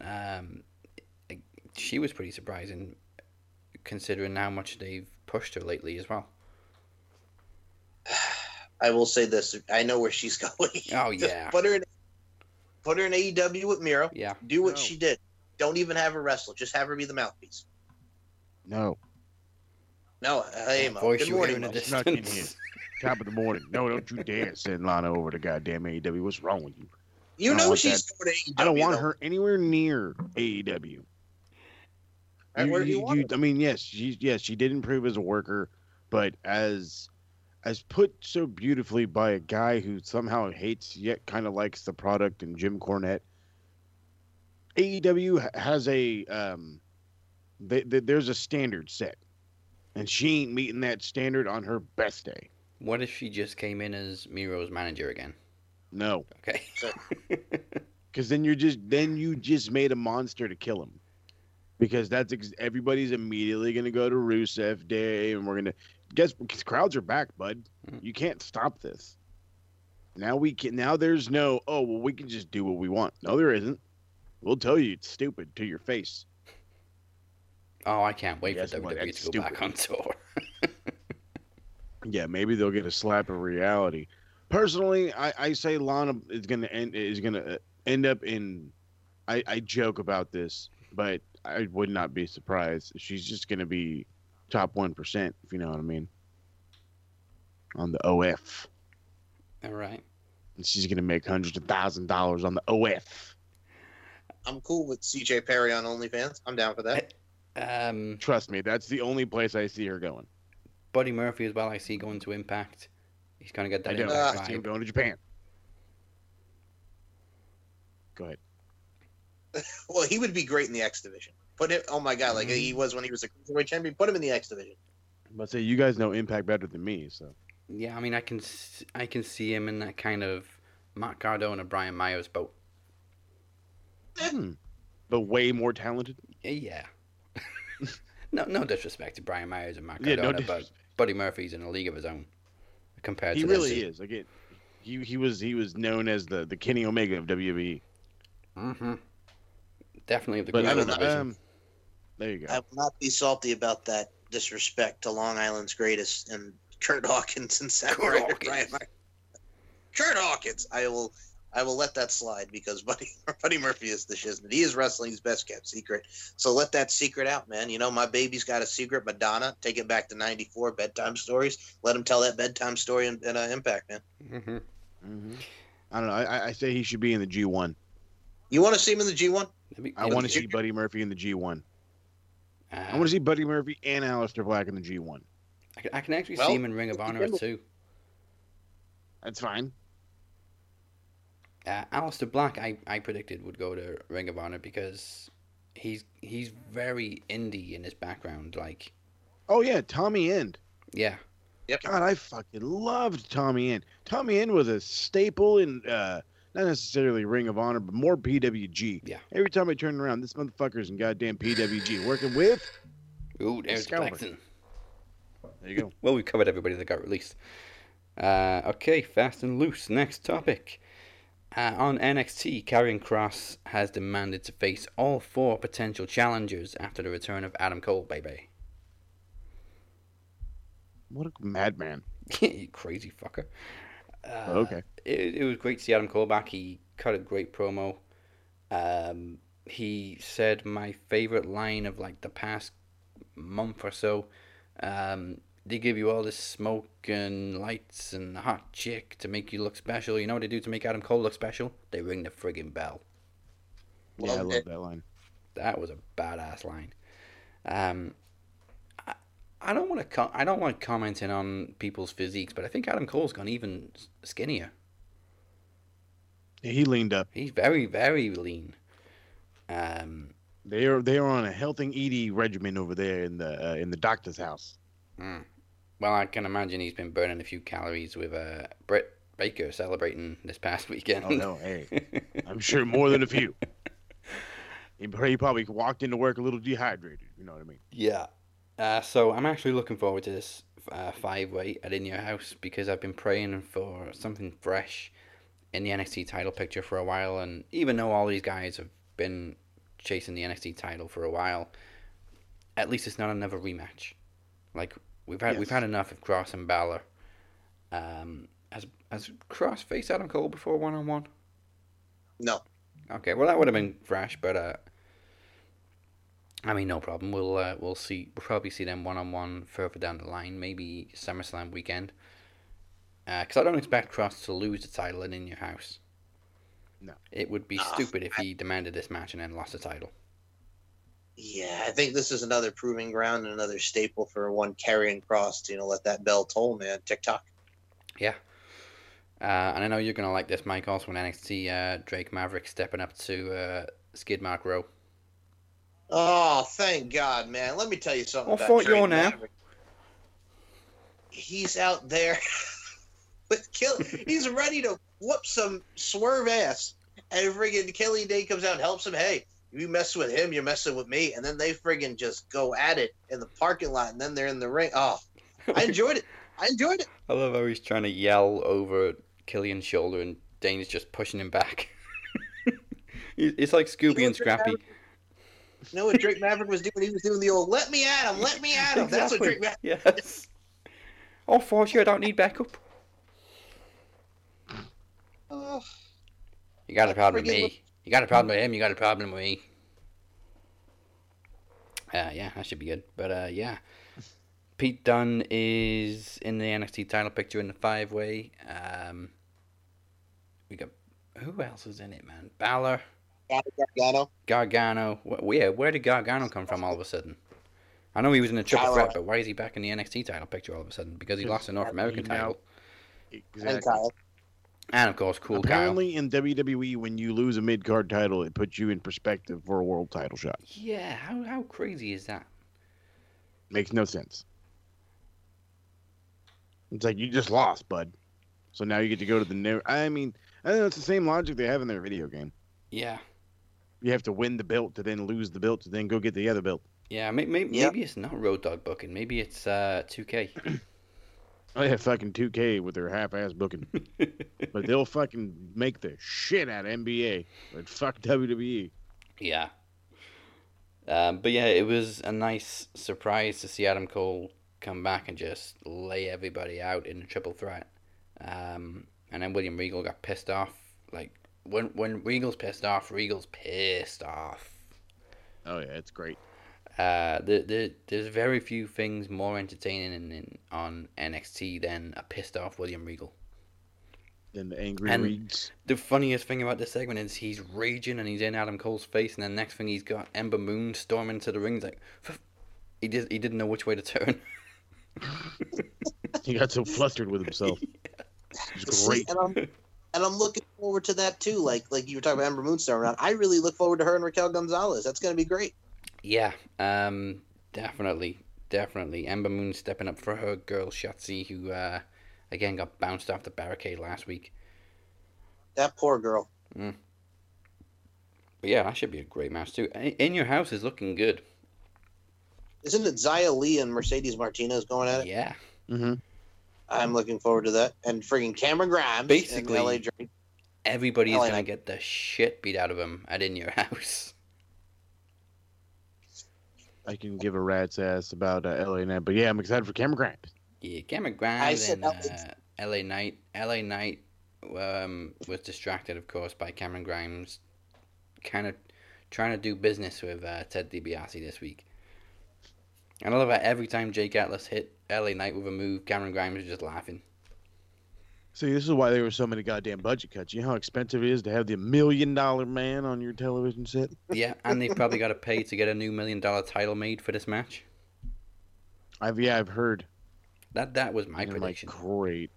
Um, she was pretty surprising considering how much they've pushed her lately as well. I will say this: I know where she's going. Oh yeah, put her in, put her in AEW with Miro. yeah. Do what No. she did. Don't even have her wrestle. Just have her be the mouthpiece. No. No, hey, Mo. Voice Good you morning, hear in Mo. the Snuck in distance. Top of the morning. No, don't you dare send Lana over to goddamn AEW. What's wrong with you? You know want she's going to AEW. I don't want though. her anywhere near AEW. Right, where do you? I mean, yes, she yes she did improve as a worker, but as as put so beautifully by a guy who somehow hates yet kind of likes the product and Jim Cornette. AEW has a um, they, they, there's a standard set, and she ain't meeting that standard on her best day. What if she just came in as Miro's manager again? No, Okay. because then you're just then you just made a monster to kill him. Because that's ex- everybody's immediately gonna go to Rusev Day, and we're gonna guess because crowds are back, bud. Mm. You can't stop this. Now we can. Now there's no. Oh well, we can just do what we want. No, there isn't. We'll tell you it's stupid to your face. oh, I can't wait Yes, for WWE to go back stupid. on tour. Yeah, maybe they'll get a slap of reality. Personally, I, I say Lana is gonna end is gonna uh, end up in. I, I joke about this, but I would not be surprised. She's just gonna be top one percent, if you know what I mean. On the OF, All right. and she's gonna make hundreds of thousand dollars on the OF. I'm cool with CJ Perry on OnlyFans. I'm down for that. Um, Trust me, that's the only place I see her going. Buddy Murphy as well. I see going to Impact. He's gonna get I that don't. Impact I see him going to Japan. Go ahead. Well, he would be great in the X division. Put him. Oh my god, like Mm-hmm. he was when he was a cruiserweight champion. Put him in the X division. But say you guys know Impact better than me, so Yeah, I mean, I can s- I can see him in that kind of Matt Cardona, and Brian Myers boat. Hmm. but way more talented. Yeah, Yeah. no, no disrespect to Brian Myers and Matt Yeah, no Cardona, but. Buddy Murphy's in a league of his own compared He to He really is. Again, he he was he was known as the the Kenny Omega of WWE. Mm-hmm. Definitely of the But I cruiserweight don't division. Um, there you go. I will not be salty about that disrespect to Long Island's greatest and Kurt Hawkins and Samurai Kurt Hawkins. Brian Kurt Hawkins. I will. I will let that slide because Buddy Buddy Murphy is the shiznit. He is wrestling's best kept secret. So let that secret out, man. You know, my baby's got a secret. Madonna, take it back to '94 bedtime stories. Let him tell that bedtime story in, in uh, Impact, man. hmm hmm I don't know. I, I- I say he should be in the G one. You want to see him in the G1? I want to see Buddy Murphy in the G one. Uh, I want to see Buddy Murphy and Aleister Black in the G one. I can, I can actually Well, see him in Ring of Honor too. That's fine. Uh, Aleister Black, I, I predicted would go to Ring of Honor because he's he's very indie in his background. Like, Oh yeah, Tommy End. yeah, Yep. God, I fucking loved Tommy End. Tommy End was a staple in uh not necessarily Ring of Honor, but more PWG. Yeah. Every time I turn around, this motherfucker's in goddamn PWG working with. ooh, there's. Blackson. There you go. Well, we covered everybody that got released. Uh, okay, fast and loose. Next topic. Uh, on NXT, Karrion Kross has demanded to face all four potential challengers after the return of Adam Cole, baby. What a madman. you crazy fucker. Uh, okay. it, it was great to see Adam Cole back. He cut a great promo. Um, he said my favorite line of like the past month or so. Um, they give you all this smoke and lights and hot chick to make you look special. You know what they do to make Adam Cole look special? They ring the friggin' bell. Yeah, I love that line. That was a badass line. Um, I, don't want to. Com- I don't like commenting on people's physiques, but I think Adam Cole's gone even skinnier. Yeah, he leaned up. He's very, very lean. Um, They are they are on a healthy eating regimen over there in the uh, in the doctor's house. mm. Well, I can imagine he's been burning a few calories with uh, Britt Baker celebrating this past weekend. Oh no, hey, I'm sure more than a few. He probably walked into work a little dehydrated. You know what I mean? Yeah. Uh, so I'm actually looking forward to this uh, five way at In Your House because I've been praying for something fresh in the NXT title picture for a while. And even though all these guys have been chasing the NXT title for a while, at least it's not another rematch. Like we've had we've had enough of Kross and Balor. Um, has has Kross faced Adam Cole before one on one? No. Okay, well that would have been fresh, but uh, I mean no problem. We'll uh, we'll see. We'll probably see them one on one further down the line, maybe SummerSlam weekend. Because I don't expect Kross to lose the title in in your house. No. It would be Ah, stupid if he demanded this match and then lost the title. Yeah, I think this is another proving ground and another staple for one Karrion Kross to you know let that bell toll, man. TikTok. Yeah. Uh, and I know you're gonna like this, Mike. Also in NXT, uh, Drake Maverick stepping up to uh, Skid Mark Row. Oh, thank God, man. Let me tell you something. About Drake you now. He's out there with kill. He's ready to whoop some swerve ass, and friggin' Killian Dain comes out and helps him. Hey, you mess with him, you're messing with me, and then they friggin' just go at it in the parking lot, and then they're in the ring. Oh, I enjoyed it. I enjoyed it. I love how he's trying to yell over Killian's shoulder and Dain's just pushing him back. It's like Scooby and Scrappy. Maverick- You know what Drake Maverick was doing? He was doing the old "Let me at him, let me at him." That's what Drake Maverick. Yes. Oh, for sure, I don't need backup. Oh, You got a problem with Friggin' me. You got a problem with him. You got a problem with me. Uh, yeah, that should be good. But uh, yeah, Pete Dunne is in the NXT title picture in the five way. Um, we got who else is in it, man? Balor, Gargano. Gargano. Wh- yeah, where did Gargano come from all of a sudden? I know he was in a triple threat, but why is he back in the NXT title picture all of a sudden? Because he lost the North American title, Exactly. And Kyle. and of course, cool Kyle. Apparently, in WWE, when you lose a mid card title, it puts you in perspective for a world title shot. Yeah, how how crazy is that? Makes no sense. It's like you just lost, bud. So now you get to go to the new. I mean, I know it's the same logic they have in their video game. Yeah. You have to win the belt to then lose the belt to then go get the other belt. Yeah, may, may, Yep. maybe it's not Road Dog booking. Maybe it's uh, 2K. Oh yeah, fucking 2K with their half-ass booking, but they'll fucking make the shit out of NBA. But fuck. WWE. yeah. Um, but yeah, it was a nice surprise to see Adam Cole come back and just lay everybody out in a triple threat. Um, and then William Regal got pissed off. Like when when Regal's pissed off, Regal's pissed off. Oh yeah, it's great. Uh, the, the, there's very few things more entertaining in, in, on NXT than a pissed off William Regal. Than the angry And- reads. The funniest thing about this segment is he's raging and he's in Adam Cole's face, and then next thing he's got Ember Moon storming to the ring. He's like, "F-" he did he didn't know which way to turn. He got so flustered with himself. It's See, great. and I'm and I'm looking forward to that too. Like like you were talking about Ember Moonstar around. I really look forward to her and Raquel Gonzalez. That's gonna be great. yeah, um, definitely, definitely. Ember Moon stepping up for her girl Shotzi, who uh, again got bounced off the barricade last week. That poor girl. Mm. But yeah, that should be a great match too. In in Your House is looking good. Isn't it Xia Li and Mercedes Martinez going at it? Yeah, hmm I'm looking forward to that. And friggin' Cameron Grimes Basically- and LA Drake. everybody is LA gonna Knight. get the shit beat out of him at In Your House. I can give a rat's ass about uh, LA Knight, but yeah, I'm excited for Cameron Grimes. Yeah, Cameron Grimes said and uh, LA Knight. LA Knight um, was distracted, of course, by Cameron Grimes, kind of trying to do business with uh, Ted DiBiase this week. And I love how every time Jake Atlas hit LA Knight with a move, Cameron Grimes is just laughing. See, this is why there were so many goddamn budget cuts. You know how expensive it is to have the million dollar man on your television set? Yeah, and they've probably got to pay to get a new million dollar title made for this match. I've yeah, I've heard. That that was my And I'm like, prediction. great.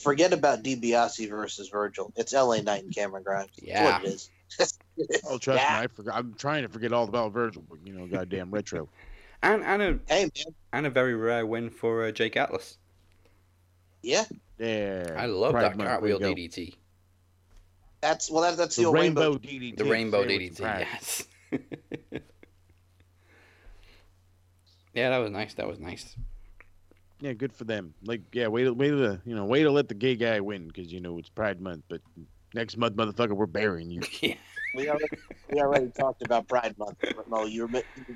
Forget about DiBiase versus Virgil. It's LA Knight and Cameron Grimes. That's Yeah. what it is. Oh, trust Yeah. me, I forgot. I'm trying to forget all about Virgil, but you know, goddamn retro. And and a Hey man. and a very rare win for uh, Jake Atlas. Yeah. Yeah. I love Pride that Month, cartwheel way. DDT. That's well that, that's the, The rainbow, rainbow. DDT. The rainbow Say it with DDT, yes. yeah, that was nice. That was nice. Yeah, good for them. Like, yeah, wait, to wait to you know, wait to let the gay guy win because you know it's Pride Month. But next month, motherfucker, we're burying you. Yeah. We already, we already talked about Pride Month, Mo. You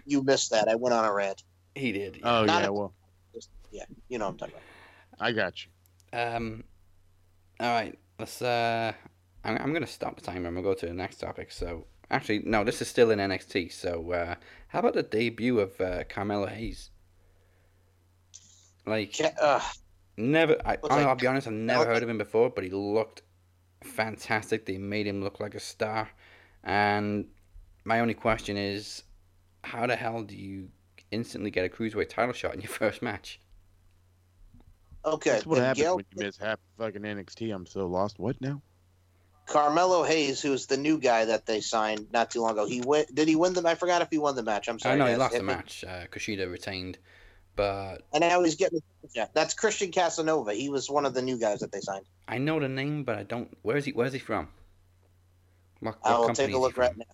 you missed that. I went on a rant. He did. Oh Not yeah, a- well, Just, yeah, you know what I'm talking about. I got you. Um, all right, let's. Uh, I'm, I'm gonna stop the timer and we'll go to the next topic. So, actually, no, this is still in NXT. So, uh, how about the debut of uh, Carmelo Hayes? Like, Ca- uh, never. I I'll that? I'll be honest, I've never Okay. heard of him before, but he looked fantastic. They made him look like a star. And my only question is, how the hell do you instantly get a cruiserweight title shot in your first match? okay, That's what then happens Gail- when you miss half fucking NXT. I'm so lost. What now? Carmelo Hayes, who's the new guy that they signed not too long ago. He win. Did he win the? I forgot if he won the match. I'm sorry. I know he lost the match. Uh, Kushida retained, but And now he's getting. Yeah, that's Christian Casanova. He was one of the new guys that they signed. I know the name, but I don't. Where is he? Where's he from? What, I what will take a look right now.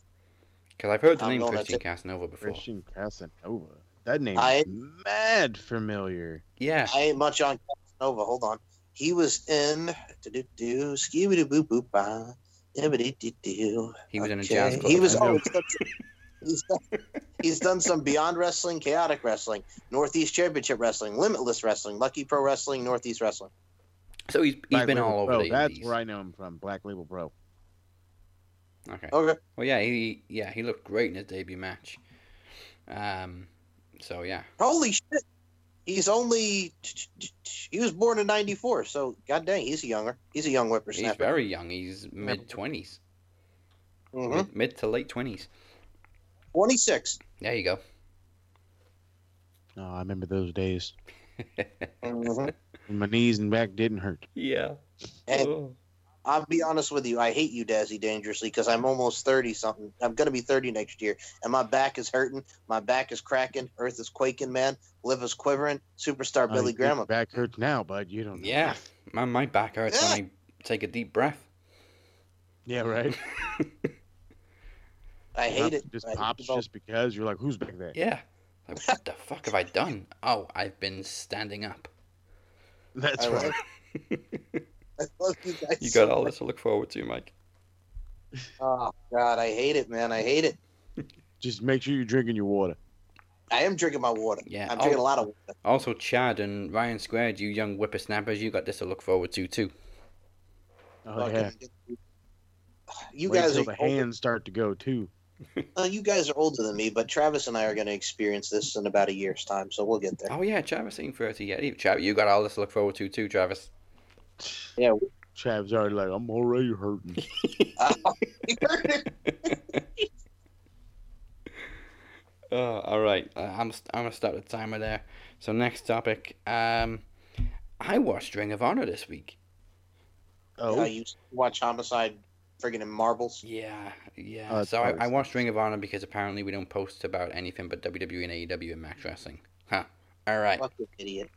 Because I've heard the I'm name gonna Christian Casanova before. Christian Casanova. That name I- is mad familiar. Yeah, I ain't much on Casanova. Hold on. He was in do do do skibby doo boop boop ba dibbity doo doo. he was in a jazz club. He was. I know. Oh, he's done, he's, done, he's done some Beyond Wrestling, Chaotic Wrestling, Northeast Championship Wrestling, Limitless Wrestling, Lucky Pro Wrestling, Northeast Wrestling. so he's he's Black been Label all over Pro. the That's indies. where I know him from. Black Label Pro. Okay. Okay. Well, yeah, he yeah he looked great in his debut match. Um, so yeah, Holy shit. He's only. He was born in '94, so god dang, he's a younger. He's a young whippersnapper. he's very young. He's mid twenties, Mhm. mid, mid to late twenties. 26. There you go. Oh, I remember those days. Mhm. My knees and back didn't hurt. Yeah. And Oh. I'll be honest with you, I hate you, Dazzy, dangerously because I'm almost 30 something. I'm going to be 30 next year, and my back is hurting. My back is cracking. Earth is quaking, man. Liver's quivering. Superstar Oh, Billy your Graham. Back hurts now, bud. You don't know. Yeah, my my back hurts Yeah. when I take a deep breath. Yeah, right. I hate it. Just I pops it just because you're like, who's back there? Yeah. Like, what the fuck have I done? Oh, I've been standing up. That's I right. love- I love you guys. You so got all much. this to look forward to, Mike. Oh, God, I hate it, man. I hate it. Just make sure you're drinking your water. I am drinking my water. Yeah, I'm drinking a lot of water. Also, Chad and Ryan Squared, you young whippersnappers, you got this to look forward to too. Oh Fucking- yeah. You Wait guys till are the older, hands start to go too. uh, you guys are older than me, but Travis and I are going to experience this in about a year's time, so we'll get there. Oh yeah, Travis ain't thirty yet. either. Travis, you got all this to look forward to too, Travis. Yeah. Chav's already like, I'm already hurting. Oh, all right. Uh, I'm I'm gonna start the timer there. So next topic. Um, I watched Ring of Honor this week. Oh, Uh, you watch Homicide friggin' in Marbles? Yeah, yeah. That's so I, I watched Ring of Honor because apparently we don't post about anything but WWE and AEW and Max Wrestling. Huh. All right. Fuck you, idiot.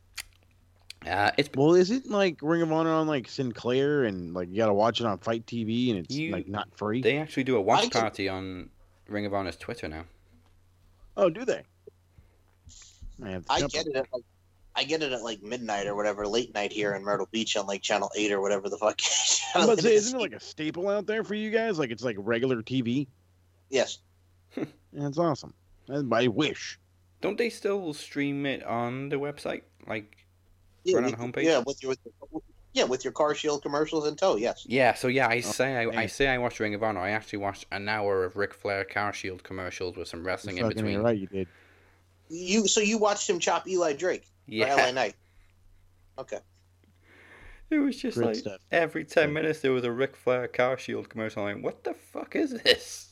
Uh, it's well, is it like Ring of Honor on like Sinclair and like you gotta watch it on Fight TV and it's You- like not free? they actually do a watch I can- party on Ring of Honor's Twitter now. Oh, do they? I, have I get it at like I get it at like midnight or whatever, late night here in Myrtle Beach on like Channel Eight or whatever the fuck. I'm say, isn't it like a staple out there for you guys? Like it's like regular TV. yes. That's awesome. That's my wish. Don't they still stream it on the website? Like, Yeah, Right on with- the homepage? Yeah, with your with your, yeah with your car shield commercials in tow. Yes. yeah. So yeah, I oh, say I, I say I watched Ring of Honor. I actually watched an hour of Ric Flair Car Shield commercials with some wrestling You're in between. right, you did. You so you watched him chop Eli Drake for LA Yeah, Knight. Okay. it was just Great like stuff. every ten minutes there was a Ric Flair Car Shield commercial. I'm like, what the fuck is this?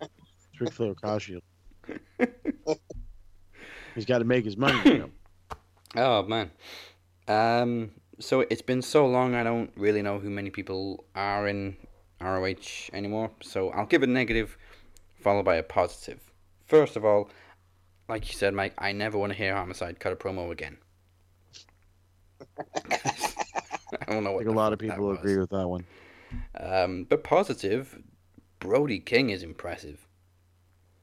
It's Ric Flair car shield. He's got to make his money. You know? Oh man. Um. So it's been so long. I don't really know who many people are in ROH anymore. So I'll give a negative, followed by a positive. First of all, like you said, Mike, I never want to hear Homicide cut a promo again. I don't know I what think a lot of people was. agree with that one. Um, but positive, Brody King is impressive.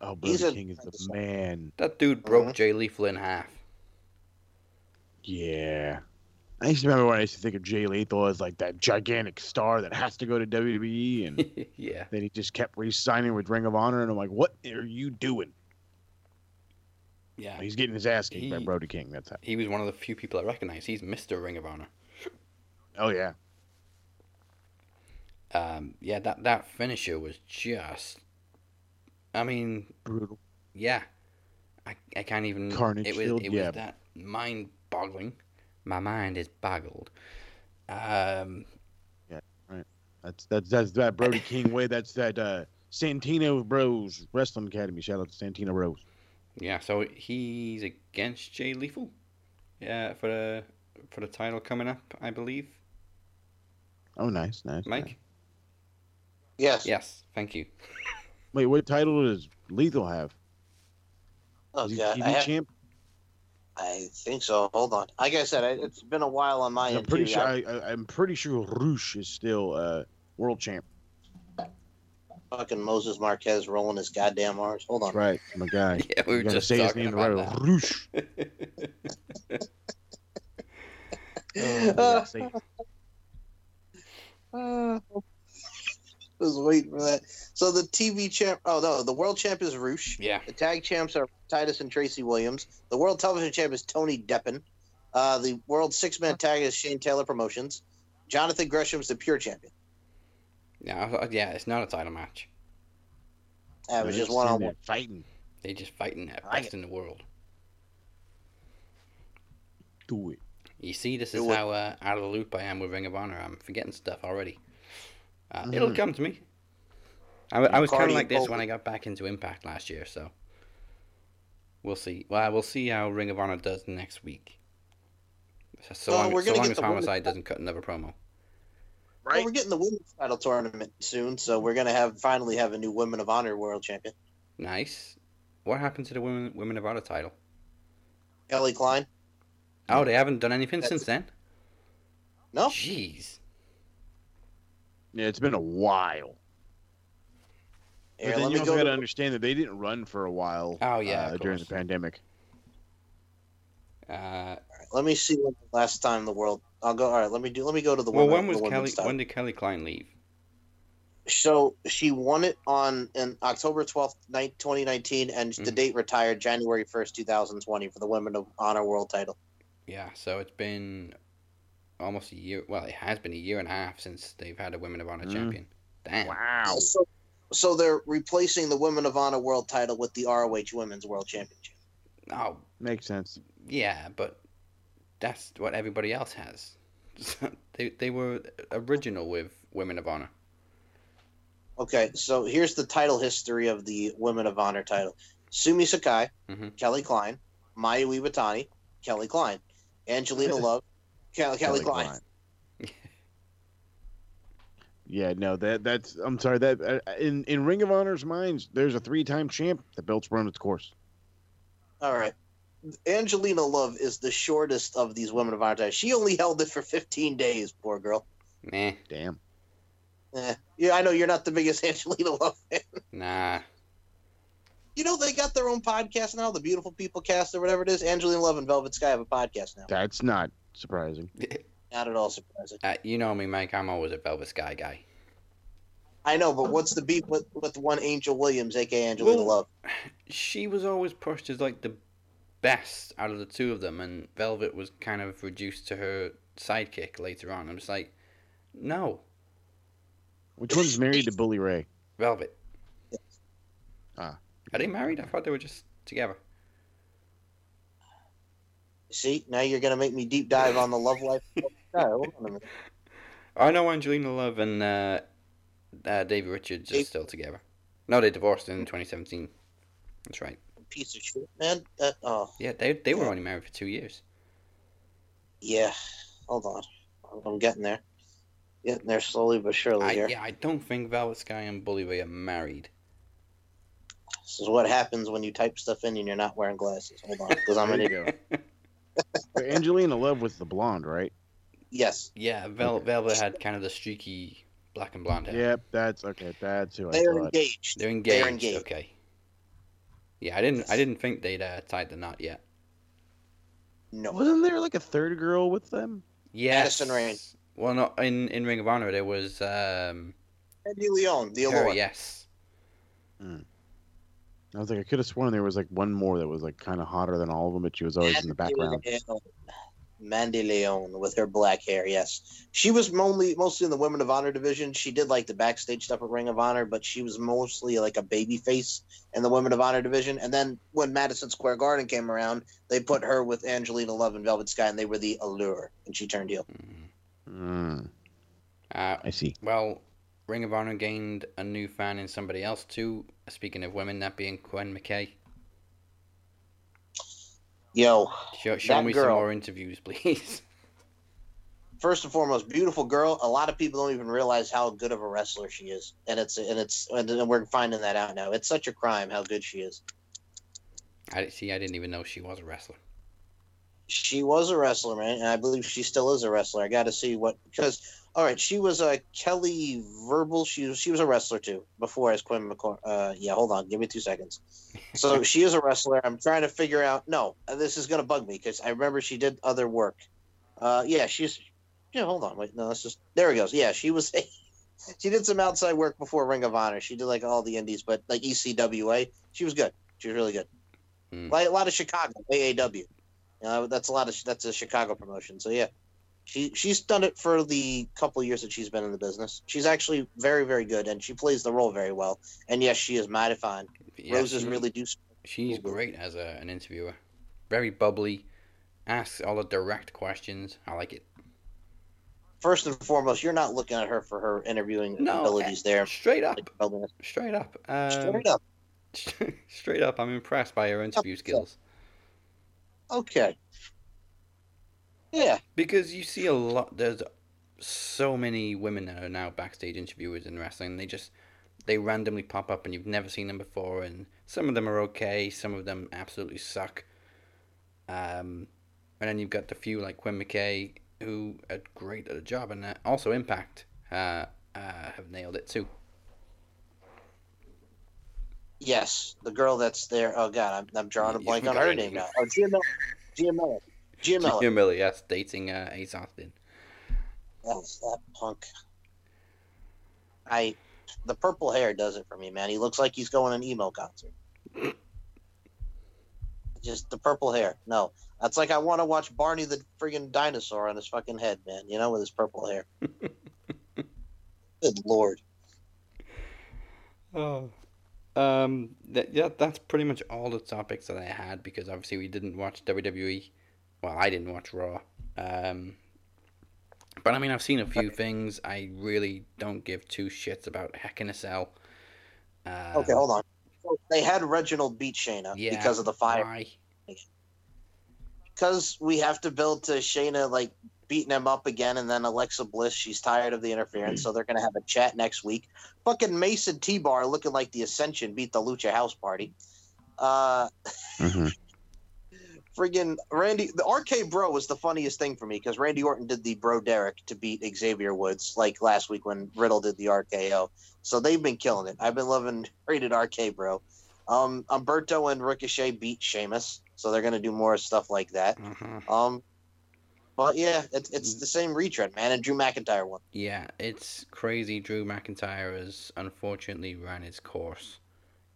Oh, He's Brody a- King is the man. That dude broke Mhm. Jay Lethal in half. Yeah. I used to remember when I used to think of Jay Lethal as like that gigantic star that has to go to WWE, and yeah. then he just kept re-signing with Ring of Honor, and I'm like, what are you doing? Yeah. He's getting his ass kicked by Brody King. That's how. He was one of the few people I recognize. He's Mr. Ring of Honor. Oh yeah. Um, yeah, that, that finisher was just. I mean, Brutal. yeah. I, I can't even. Carnage it was, Shield, it yeah. was that mind boggling. My mind is boggled. Um, yeah That's that's that's that Brody King way. That's that uh Santino Bros Wrestling Academy. Shout out to Santino Bros. yeah, so he's against Jay Lethal. Yeah, for the for the title coming up, I believe. Oh, nice, nice. Mike. nice. Yes. Yes, thank you. Wait, what title does Lethal have? Oh Is he god, TV I, have, champ? I think so. Hold on. Like I said, I, it's been a while on my I'm end pretty too. sure. I, I, I, I'm pretty sure Roosh is still uh world champ. fucking Moses Marquez rolling his goddamn R's. Hold on. That's right, my guy. Yeah, we You were gotta just say his talking name about right. that. Roosh. Uh, Uh, was waiting for that. So the TV champ. Oh no, the world champ is Roosh. yeah, The tag champs are Titus and Tracy Williams. The world television champ is Tony Deppen. Uh, the world six man tag is Shane Taylor Promotions. Jonathan Gresham's the pure champion. yeah, yeah. It's not a title match. Uh, it was They're just one on one. Fighting. They just fighting at like best in the world. Do it. You see, this is would- how uh, out of the loop I am with Ring of Honor. I'm forgetting stuff already. Uh, It'll Mhm. come to me. I was kind of like this Bolton. when I got back into Impact last year, so we'll see. Well, we'll see how Ring of Honor does next week. So, so Well, long, we're so gonna long as Homicide doesn't cut another promo. Well, we're getting the women's title tournament soon, so we're gonna have finally have a new Women of Honor world champion, Nice. What happened to the Women Women of Honor title? Kelly Klein. Oh, they haven't done anything That's- since then. No, Jeez. Yeah, it's been a while. Here, but then you also got to To, understand that they didn't run for a while. Oh, yeah, uh, during the pandemic. Uh, let me see when the last time the world. I'll go. All right, let me do. Let me go to the. well, women, when was Kelly? women's. When did Kelly Klein leave? So she won it on in October twelfth, twenty nineteen, and the Mhm. date retired January first, two thousand twenty, for the Women of Honor World Title. Yeah, so it's been almost a year. Well, it has been a year and a half since they've had a Women of Honor Mm. champion. Damn. Wow. So, so they're replacing the Women of Honor World Title with the ROH Women's World Championship. Oh, Makes sense. yeah, but that's what everybody else has. they they were original with Women of Honor. Okay, so here's the title history of the Women of Honor title: Sumi Sakai, Mhm. Kelly Klein, Mayu Iwatani, Kelly Klein, Angelina Love, Kelly, Kelly, Klein. Yeah, no, that that's. I'm sorry that uh, in in Ring of Honor's minds, there's a three-time champ. The belt's run its course. All right. Angelina Love is the shortest of these Women of our time. She only held it for 15 days, poor girl. Nah, Damn. Eh. Yeah, I know you're not the biggest Angelina Love fan. nah. You know they got their own podcast now, the Beautiful People Cast or whatever it is. Angelina Love and Velvet Sky have a podcast now. That's not surprising. Not at all surprising. Uh, you know me, Mike. I'm always a Velvet Sky guy. I know, but what's the beef with with one Angel Williams, aka Angelina Well- Love? She was always pushed as like the best out of the two of them, and Velvet was kind of reduced to her sidekick later on. I'm just like, no, Which one's married to Bully Ray? Velvet. Are they married? I thought they were just together. See, now you're gonna make me deep dive on the love life. of Velvet Sky. Hold on a minute. I know Angelina Love and uh, uh, Davey Richards are still together. No, they divorced in 2017. That's right. Piece of shit, man. That, oh, Yeah, they they were only married for two years. yeah. Hold on, I'm getting there. Getting there slowly but surely I, here. yeah, I don't think Velvet Sky and Bully Ray are married. This is what happens when you type stuff in and you're not wearing glasses. Hold on, because I'm an There idiot. go. Angelina Love with the blonde, right? Yes, Yeah, Vel- Okay. Velvet had kind of the streaky black and blonde hair. Yep, that's okay. That's who I they're thought. engaged. They're engaged. They're engaged. Okay. Yeah, I didn't. I didn't think they'd uh, tied the knot yet. No, Wasn't there like a third girl with them? Yes. Madison Rayne. Well, not in in Ring of Honor. There was um. Eddie Leon, the her, Allure. yes. I was like, I could have sworn there was like one more that was like kind of hotter than all of them, but she was always in the background. Leon. Mandy Leon with her black hair. Yes, she was mostly mostly in the Women of Honor division. She did like the backstage stuff at Ring of Honor, but she was mostly like a baby face in the Women of Honor division. And then when Madison Square Garden came around, they put her with Angelina Love and Velvet Sky, and they were the Allure, and she turned heel. Mm, Uh, I see. well, Ring of Honor gained a new fan in somebody else too. Speaking of women, that being Quinn McKay. Yo, Show, show me some more interviews, please. first and foremost, beautiful girl. A lot of people don't even realize how good of a wrestler she is, and it's and it's and we're finding that out now. It's such a crime how good she is. I see. I didn't even know she was a wrestler. She was a wrestler, man, and I believe she still is a wrestler. I got to see what because all right, she was a Kelly Verbal. She was she was a wrestler too before as Quinn McCor. Uh, yeah, hold on, give me two seconds. So she is a wrestler. I'm trying to figure out. No, this is gonna bug me because I remember she did other work. Uh, yeah, she's. Yeah, hold on, wait, no, that's just there. It goes. Yeah, she was. she did some outside work before Ring of Honor. She did like all the indies, but like ECWA, she was good. She was really good. Hmm. Like a lot of Chicago AAW. You know, that's a lot of that's a Chicago promotion. So yeah, she she's done it for the couple years that she's been in the business. She's actually very very good, and she plays the role very well. And yes, she is mighty fine. Yeah, Roses she- really do. She's great as a, an interviewer. Very bubbly. Asks all the direct questions. I like it. First and foremost, you're not looking at her for her interviewing No, abilities there. Straight up. Straight up. Um, Straight up. straight up. I'm impressed by her interview skills. Okay. Yeah. Because you see a lot. There's so many women that are now backstage interviewers in wrestling. They just they randomly pop up and you've never seen them before. And some of them are okay. Some of them absolutely suck. Um, and then you've got the few like Quinn McKay who are great at a job, and uh, also Impact uh, uh, have nailed it too. Yes, the girl that's there. Oh God, I'm, I'm drawing a blank on her name now. Oh, Miller. Gia Miller. Gia Miller. Yes, dating uh, Ace Austin. That's that punk. I, the purple hair does it for me, man. He looks like he's going to an emo concert. Just the purple hair. No, that's like I want to watch Barney the friggin' dinosaur on his fucking head, man. You know, with his purple hair. Good lord. Oh. Um. That, yeah, that's pretty much all the topics that I had because obviously we didn't watch WWE. Well, I didn't watch Raw. Um. But I mean, I've seen a few things. I really don't give two shits about Heck in a Cell. Uh, Okay, hold on. So they had Reginald beat Shayna Yeah, because of the fire. Why? because we have to build to Shayna like beating him up again, and then Alexa Bliss, she's tired of the interference, so they're gonna have a chat next week. Fucking Mace and T Bar looking like the Ascension beat the Lucha House Party. Uh, Mhm. friggin' Randy, the RK Bro was the funniest thing for me because Randy Orton did the Bro Derek to beat Xavier Woods like last week when Riddle did the RKO. So they've been killing it. I've been loving rated RK Bro. Um, Humberto and Ricochet beat Sheamus, so they're gonna do more stuff like that. Uh-huh. Um, but yeah, it's it's the same retread, man. And Drew McIntyre won. Yeah, it's crazy. Drew McIntyre has unfortunately ran his course.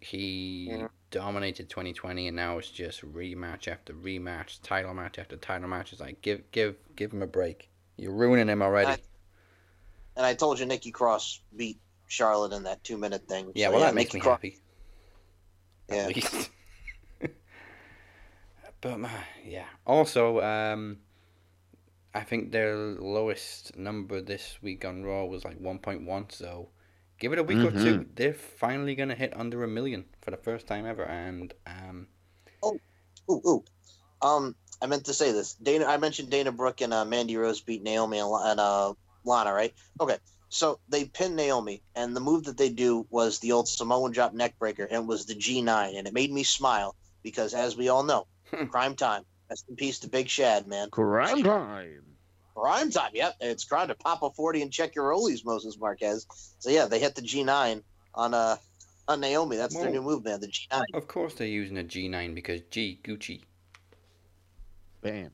He Yeah. dominated 2020, and now it's just rematch after rematch, title match after title match. It's like give give give him a break. You're ruining him already. I- And I told you Nikki Cross beat Charlotte in that two minute thing. yeah, So, well that makes Nikki me Cross- happy. Yeah. At least. but man, yeah. Also, um, I think their lowest number this week on Raw was like 1.1. So give it a week or two. They're finally gonna hit under a million for the first time ever, and um, oh, Ooh, ooh. Um, I meant to say this. Dana, I mentioned Dana Brooke and uh, Mandy Rose beat Naomi and, and uh, Lana, right? Okay. So they pinned Naomi, and the move that they do was the old Samoan drop neck breaker, and it was the G9, and it made me smile because, as we all know, Hmm. crime time. Rest in peace to Big Shad, man. Crime time. Prime time. Yep, it's crime to pop a forty and check your rollies, Moses Marquez. So yeah, they hit the G nine on uh on Naomi. That's their new move, man. The G nine. of course they're using a G9 because G Gucci. Bam.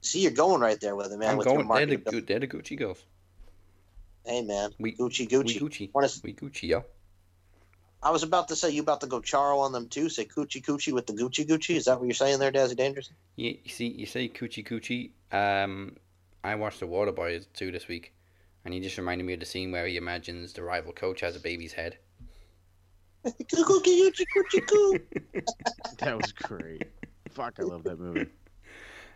See, you're going right there with it, man. I'm with going. They're the, marketing. They're the Gucci girls. Hey, man. We Gucci, Gucci. We Gucci. Gucci. Wanna We Gucci, yo. I was about to say you about to go Charo on them too. Say Coochie Coochie with the Gucci Gucci. Is that what you're saying there, Dazzy Dangerous? You, you see, you say Coochie Coochie. Um, I watched The Waterboy too this week, and he just reminded me of the scene where he imagines the rival coach has a baby's head. That was great. Fuck, I love that movie.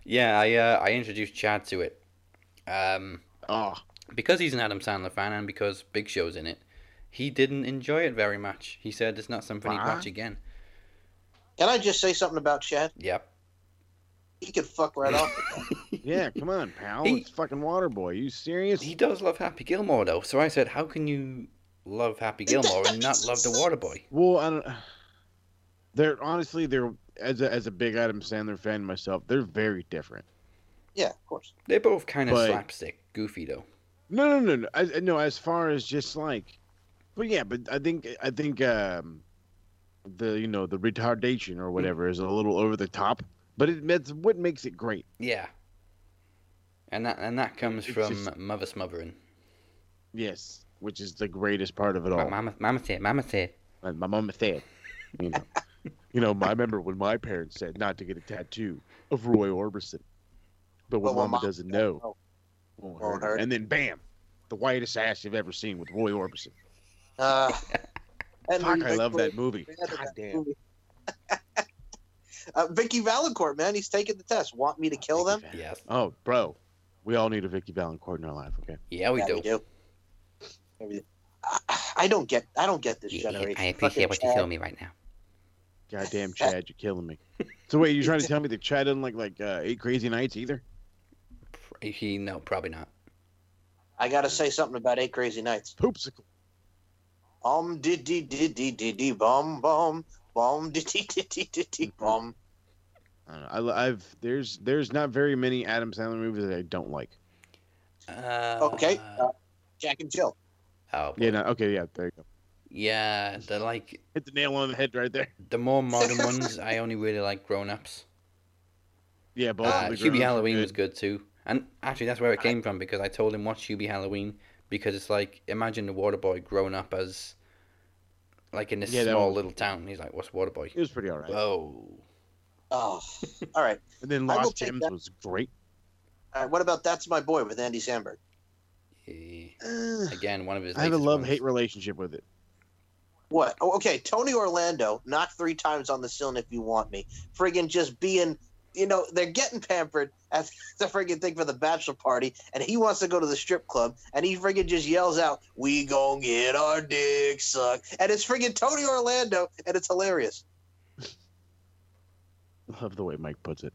Yeah, I uh, I introduced Chad to it. Um, Oh, because he's an Adam Sandler fan and because Big Show's in it, he didn't enjoy it very much. He said it's not something he'd watch again. Can I just say something about Chad? Yep. He could fuck right off. yeah, come on, pal. He- it's fucking Waterboy. You serious? He does love Happy Gilmore though, so I said, how can you love Happy Gilmore and not love the Waterboy? Well, I don't. They're honestly, they're as a, as a big Adam Sandler fan myself, they're very different. yeah, of course. They're both kind of But- slapstick, goofy though. No, no, no, no. I, no, as far as just like, but yeah, but I think I think um, the you know the retardation or whatever is a little over the top, but it, that's what makes it great. Yeah. And that and that comes It's from just- mother smothering. Yes, which is the greatest part of it all. My mama, mama said, mama said. And my mama said, you know, you know, I remember when my parents said not to get a tattoo of Roy Orbison, but what But when mama doesn't said know won't Won't hurt. hurt. And then bam, the whitest ass you've ever seen with Roy Orbison. Uh, Fuck, I love that movie. God damn. movie. uh, Vicki Vallencourt, man, he's taking the test. Want me to kill them? Yes. Oh, bro, we all need a Vicki Vallencourt in our life, okay? Yeah, we Yeah, do. We do. Yeah, we do. I, I don't get. I don't get this generation. I appreciate what you Fucking feel me right now. Goddamn, Chad, you're killing me. So wait, you're trying to tell me that Chad doesn't like like uh, Eight Crazy Nights either? He no, probably not. I gotta say something about Eight Crazy Nights. Poopsicle. Um, did did did did did did bum bum bum did did did did did did bum. I don't know. I, lo- I've there's there's not very many Adam Sandler movies that I don't like. Uh, Okay, uh, Jack and Jill. Oh, Yeah, no, okay, yeah, there you go. yeah. The like Hit the nail on the head right there. the more modern ones, I only really like Grown Ups. Yeah, both. Uh, of the Hubie grown-ups are Halloween good. was good too, and actually that's where it came from because I told him watch Hubie Halloween because it's like imagine the Waterboy grown up as like in this Yeah, small one- little town. He's like, "What's Waterboy?" It was pretty alright. Whoa. Oh, all right. and then I will Lost Gems that. was great. All right. What about That's My Boy with Andy Samberg? He- Uh, again, one of his. I have a love hate relationship with it. What? Oh, okay, Tony Orlando, knock three times on the ceiling if you want me. Friggin' just being, you know, they're getting pampered at the friggin' thing for the bachelor party, and he wants to go to the strip club, and he friggin' just yells out, "We gon' get our dick sucked," and it's friggin' Tony Orlando, and it's hilarious. Love the way Mike puts it.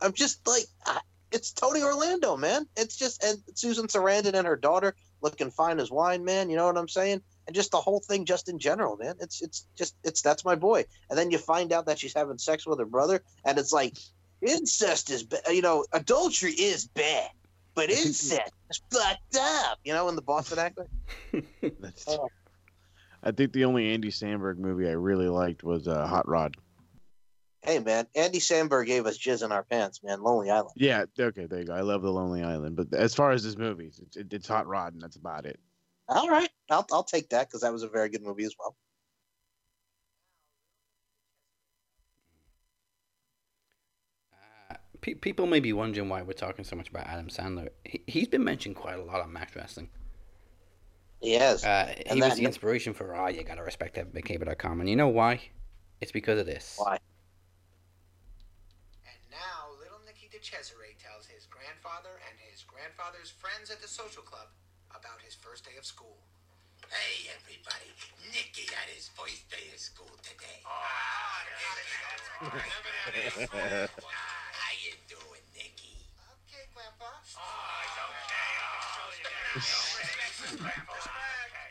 I'm just like, I- it's Tony Orlando, man. It's just and Susan Sarandon and her daughter looking fine as wine, man. You know what I'm saying? And just the whole thing, just in general, man. It's it's just it's that's my boy. And then you find out that she's having sex with her brother, and it's like incest is, ba- you know, adultery is bad, but incest is fucked up. You know, in the Boston accent. That's, Oh. I think the only Andy Samberg movie I really liked was uh, Hot Rod. Hey, man, Andy Samberg gave us jizz in our pants, man. Lonely Island. Yeah, okay, there you go. I love The Lonely Island, but as far as his movies, it's, it, it's Hot Rod, and that's about it. All right, I'll I'll take that because that was a very good movie as well. Uh, pe- people may be wondering why we're talking so much about Adam Sandler. He- he's been mentioned quite a lot on Max Wrestling. Yes. Uh, he And was that- the inspiration for Ah, you gotta respect FBCable.com. And you know why? It's because of this. Why? And now little Nicky DeCesare tells his grandfather and his grandfather's friends at the social club about his first day of school. Hey, everybody. Nicky had his first day of school today. How you doing, Nicky? Okay, Grandpa.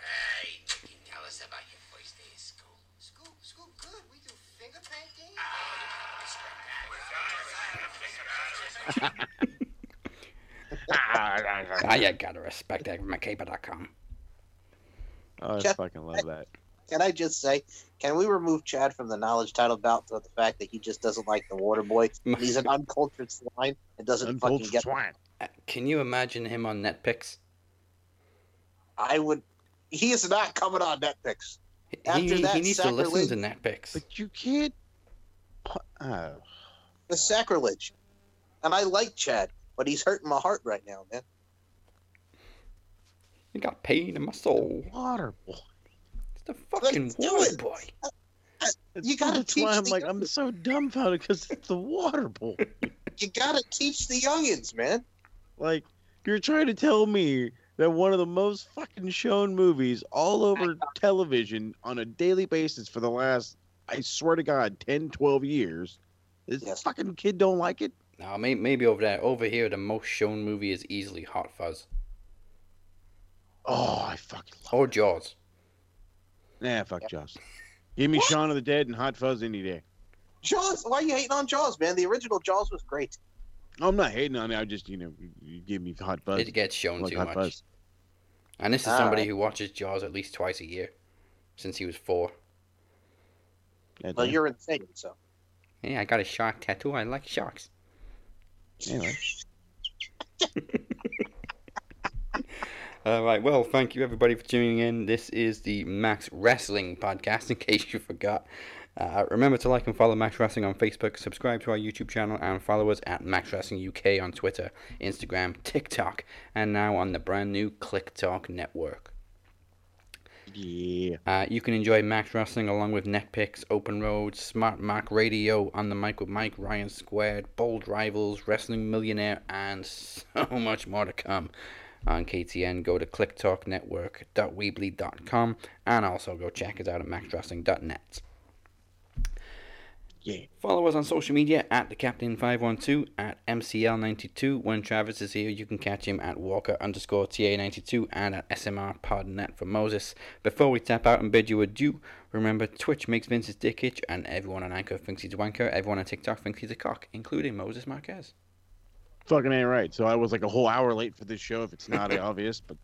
Hey, Nicky, tell us about your first day of school. School, school, good. We do finger painting. Ah, you gotta respect that FBCable.com. Oh, I Jeff- fucking love that. can I just say, can we remove Chad from the knowledge title bout to the fact that he just doesn't like the Water Boy? He's an uncultured swine and doesn't fucking Uncultured get. swine. Uh, Can you imagine him on Net Picks? I would. He is not coming on Net Picks. He, After he, that he needs to listen sacrilege- to Net Picks. But you can't. pu- Uh, The sacrilege. And I like Chad, but he's hurting my heart right now, man. You got pain in my soul. water boy. It's the fucking Let's do water it. boy. You gotta That's teach why I'm the like I'm so dumbfounded because it's the water boy. You gotta teach the youngins, man. Like you're trying to tell me that one of the most fucking shown movies all over television on a daily basis for the last I swear to God 10 12 years this Yes. fucking kid don't like it. No, may, maybe over there. Over here, the most shown movie is easily Hot Fuzz Oh, I fucking love or Jaws. Nah, fuck Jaws. Give me What? Shaun of the Dead and Hot Fuzz any day. Jaws, why are you hating on Jaws, man? The original Jaws was great. I'm not hating on it. I just, you know, you- you give me Hot Fuzz. It gets shown like too Hot much. Fuzz. And this is All somebody right. who watches Jaws at least twice a year since he was four. Well, you're insane, so. Yeah, I got a shark tattoo. I like sharks. Anyway. All right. Well, thank you everybody for tuning in. This is the Max Wrestling podcast. In case you forgot, uh, remember to like and follow Max Wrestling on Facebook, subscribe to our YouTube channel, and follow us at Max Wrestling UK on Twitter, Instagram, TikTok, and now on the brand new Click Talk Network. Yeah. Uh, you can enjoy Max Wrestling along with Net Picks, Open Road, Smart Mark Radio, On the Mic with Mike, Ryan Squared, Bold Rivals, Wrestling Millionaire, and so much more to come on KTN. Go to clicktalknetwork.weebly.com and also go check us out at maxwrestling.net. Yeah. Follow us on social media at the Captain 512 at MCL92. When Travis is here, you can catch him at Walker underscore TA92 and at SMR Podnet for Moses. Before we tap out and bid you adieu, remember Twitch makes Vince's dick itch, and everyone on Anchor thinks he's a wanker. Everyone on TikTok thinks he's a cock, including Moses Marquez. Fucking ain't right. So I was like a whole hour late for this show if it's not obvious, but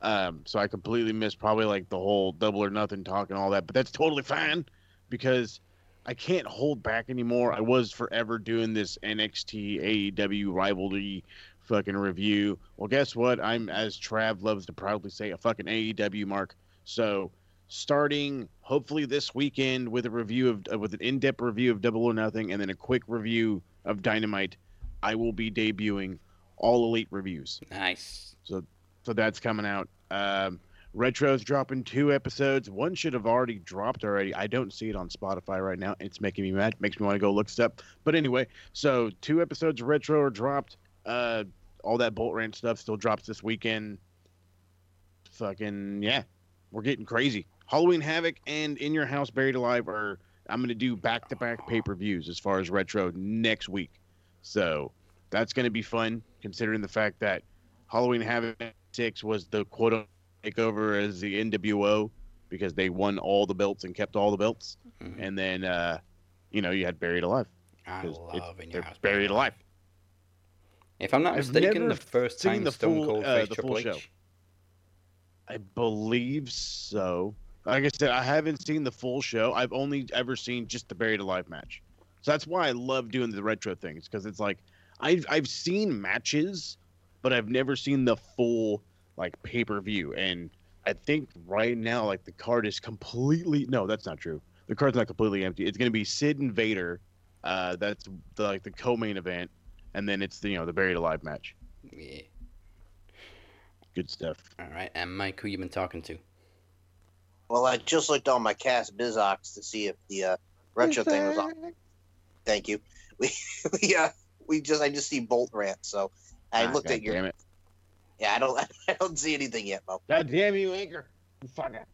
um so I completely missed probably like the whole double or nothing talk and all that, but that's totally fine because I can't hold back anymore. I was forever doing this NXT AEW rivalry fucking review. Well, guess what? I'm as Trav loves to proudly say a fucking AEW mark. So starting hopefully this weekend with a review of uh, with an in-depth review of Double or Nothing and then a quick review of Dynamite, I will be debuting all elite reviews. Nice. So so that's coming out. Um, Retro's dropping two episodes. One should have already dropped already. I don't see it on Spotify right now. It's making me mad. Makes me want to go look stuff. But anyway, so two episodes of Retro are dropped. Uh, all that Bolt Ranch stuff still drops this weekend. Fucking yeah, we're getting crazy. Halloween Havoc and In Your House Buried Alive are. I'm gonna do back to back pay per views as far as Retro next week. So that's gonna be fun considering the fact that Halloween Havoc six was the quote unquote takeover as the NWO because they won all the belts and kept all the belts, Mhm. and then uh, you know you had Buried Alive. I love in your they're house. buried alive. If I'm not I've mistaken, the first seen time the Stone full- Cold uh, faced the Triple full H. show. I believe so. Like I said, I haven't seen the full show. I've only ever seen just the Buried Alive match. So that's why I love doing the retro things because it's like I've I've seen matches, but I've never seen the full like pay per view. And I think right now like the card is completely no, that's not true. The card's not completely empty. It's gonna be Sid and Vader. Uh, that's the, like the co-main event, and then it's the you know the Buried Alive match. Yeah. Good stuff. All right. And Mike, who you been talking to? Well, I just looked on my cast Bizox to see if the uh, retro thing was on. Thank you. We we uh, we just I just see Bolt rant, so I Ah, looked God at your Damn it! Yeah. I don't I don't see anything yet, Mo. God damn you, Anchor! Fucker.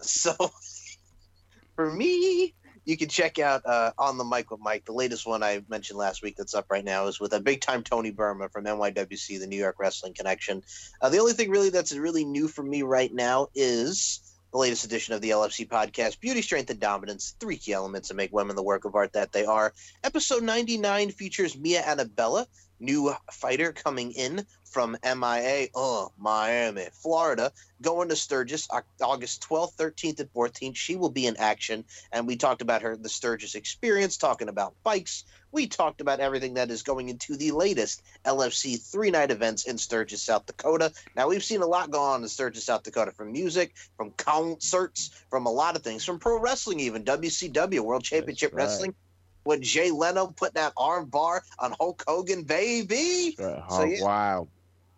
So for me, you can check out uh, on the mic with Mike. The latest one I mentioned last week that's up right now is with a big time Tony Burma from NYWC, the New York Wrestling Connection. Uh, the only thing really that's really new for me right now is the latest edition of the LFC podcast, Beauty, Strength, and Dominance, three key elements that make women the work of art that they are. Episode 99 features Mia Annabella. New fighter coming in from MIA, oh, uh, Miami, Florida, going to Sturgis August 12th, 13th, and 14th. She will be in action. And we talked about her, the Sturgis experience, talking about bikes. We talked about everything that is going into the latest LFC three night events in Sturgis, South Dakota. Now, we've seen a lot go on in Sturgis, South Dakota from music, from concerts, from a lot of things, from pro wrestling, even WCW, World Championship right. Wrestling. With Jay Leno put that arm bar on Hulk Hogan, baby. Uh, So, yeah. Wild.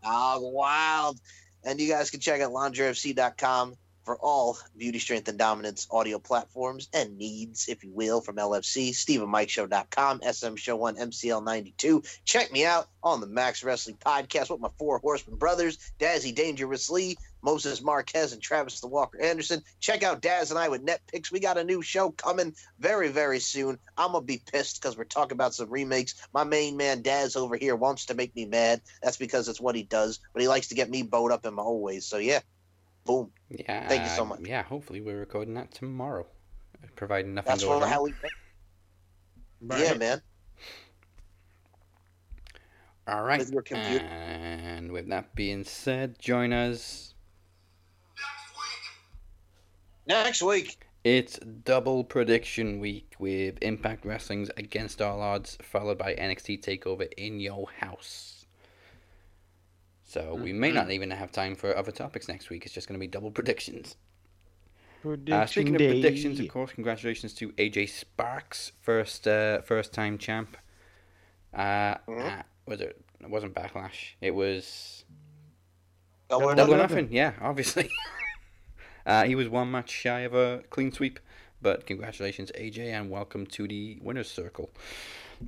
Hog Wild. And you guys can check out lingerfc.com for all beauty, strength, and dominance audio platforms and needs, if you will, from LFC. StephenMikeShow.com, SM Show 1, MCL92. Check me out on the Max Wrestling Podcast with my four horsemen brothers, Dazzy Dangerously, Moses Marquez, and Travis the Walker Anderson. Check out Daz and I with Net Picks. We got a new show coming very, very soon. I'm going to be pissed because we're talking about some remakes. My main man, Daz, over here, wants to make me mad. That's because it's what he does, but he likes to get me bowed up in my old ways. So, yeah, boom. Yeah. Thank you so much. Yeah, hopefully we're recording that tomorrow, providing nothing That's goes what, wrong. how we. Yeah, man. All right. With your. And with that being said, join us. Next week. It's double prediction week with Impact Wrestling's Against All Odds, followed by NXT Takeover in Your House. So we may not even have time for other topics next week. It's just going to be double predictions. Uh, speaking of predictions, of course, congratulations to AJ Sparks, first uh, first time champ. Uh, uh, was it? It wasn't Backlash. It was Double or Double nothing. nothing. Yeah, obviously. uh, he was one match shy of a clean sweep, but congratulations, AJ, and welcome to the winners' circle.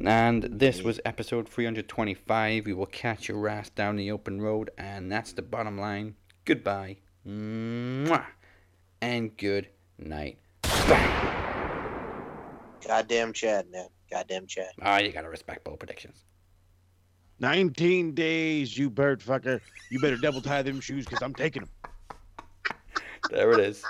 And this was episode 325. We will catch your ass down the open road, and that's the bottom line. Goodbye. Mwah. And good night. Bang. Goddamn Chad, man. Goddamn Chad. Ah, you gotta respect both predictions. 19 days, you bird fucker. You better double tie them shoes because I'm taking them. There it is.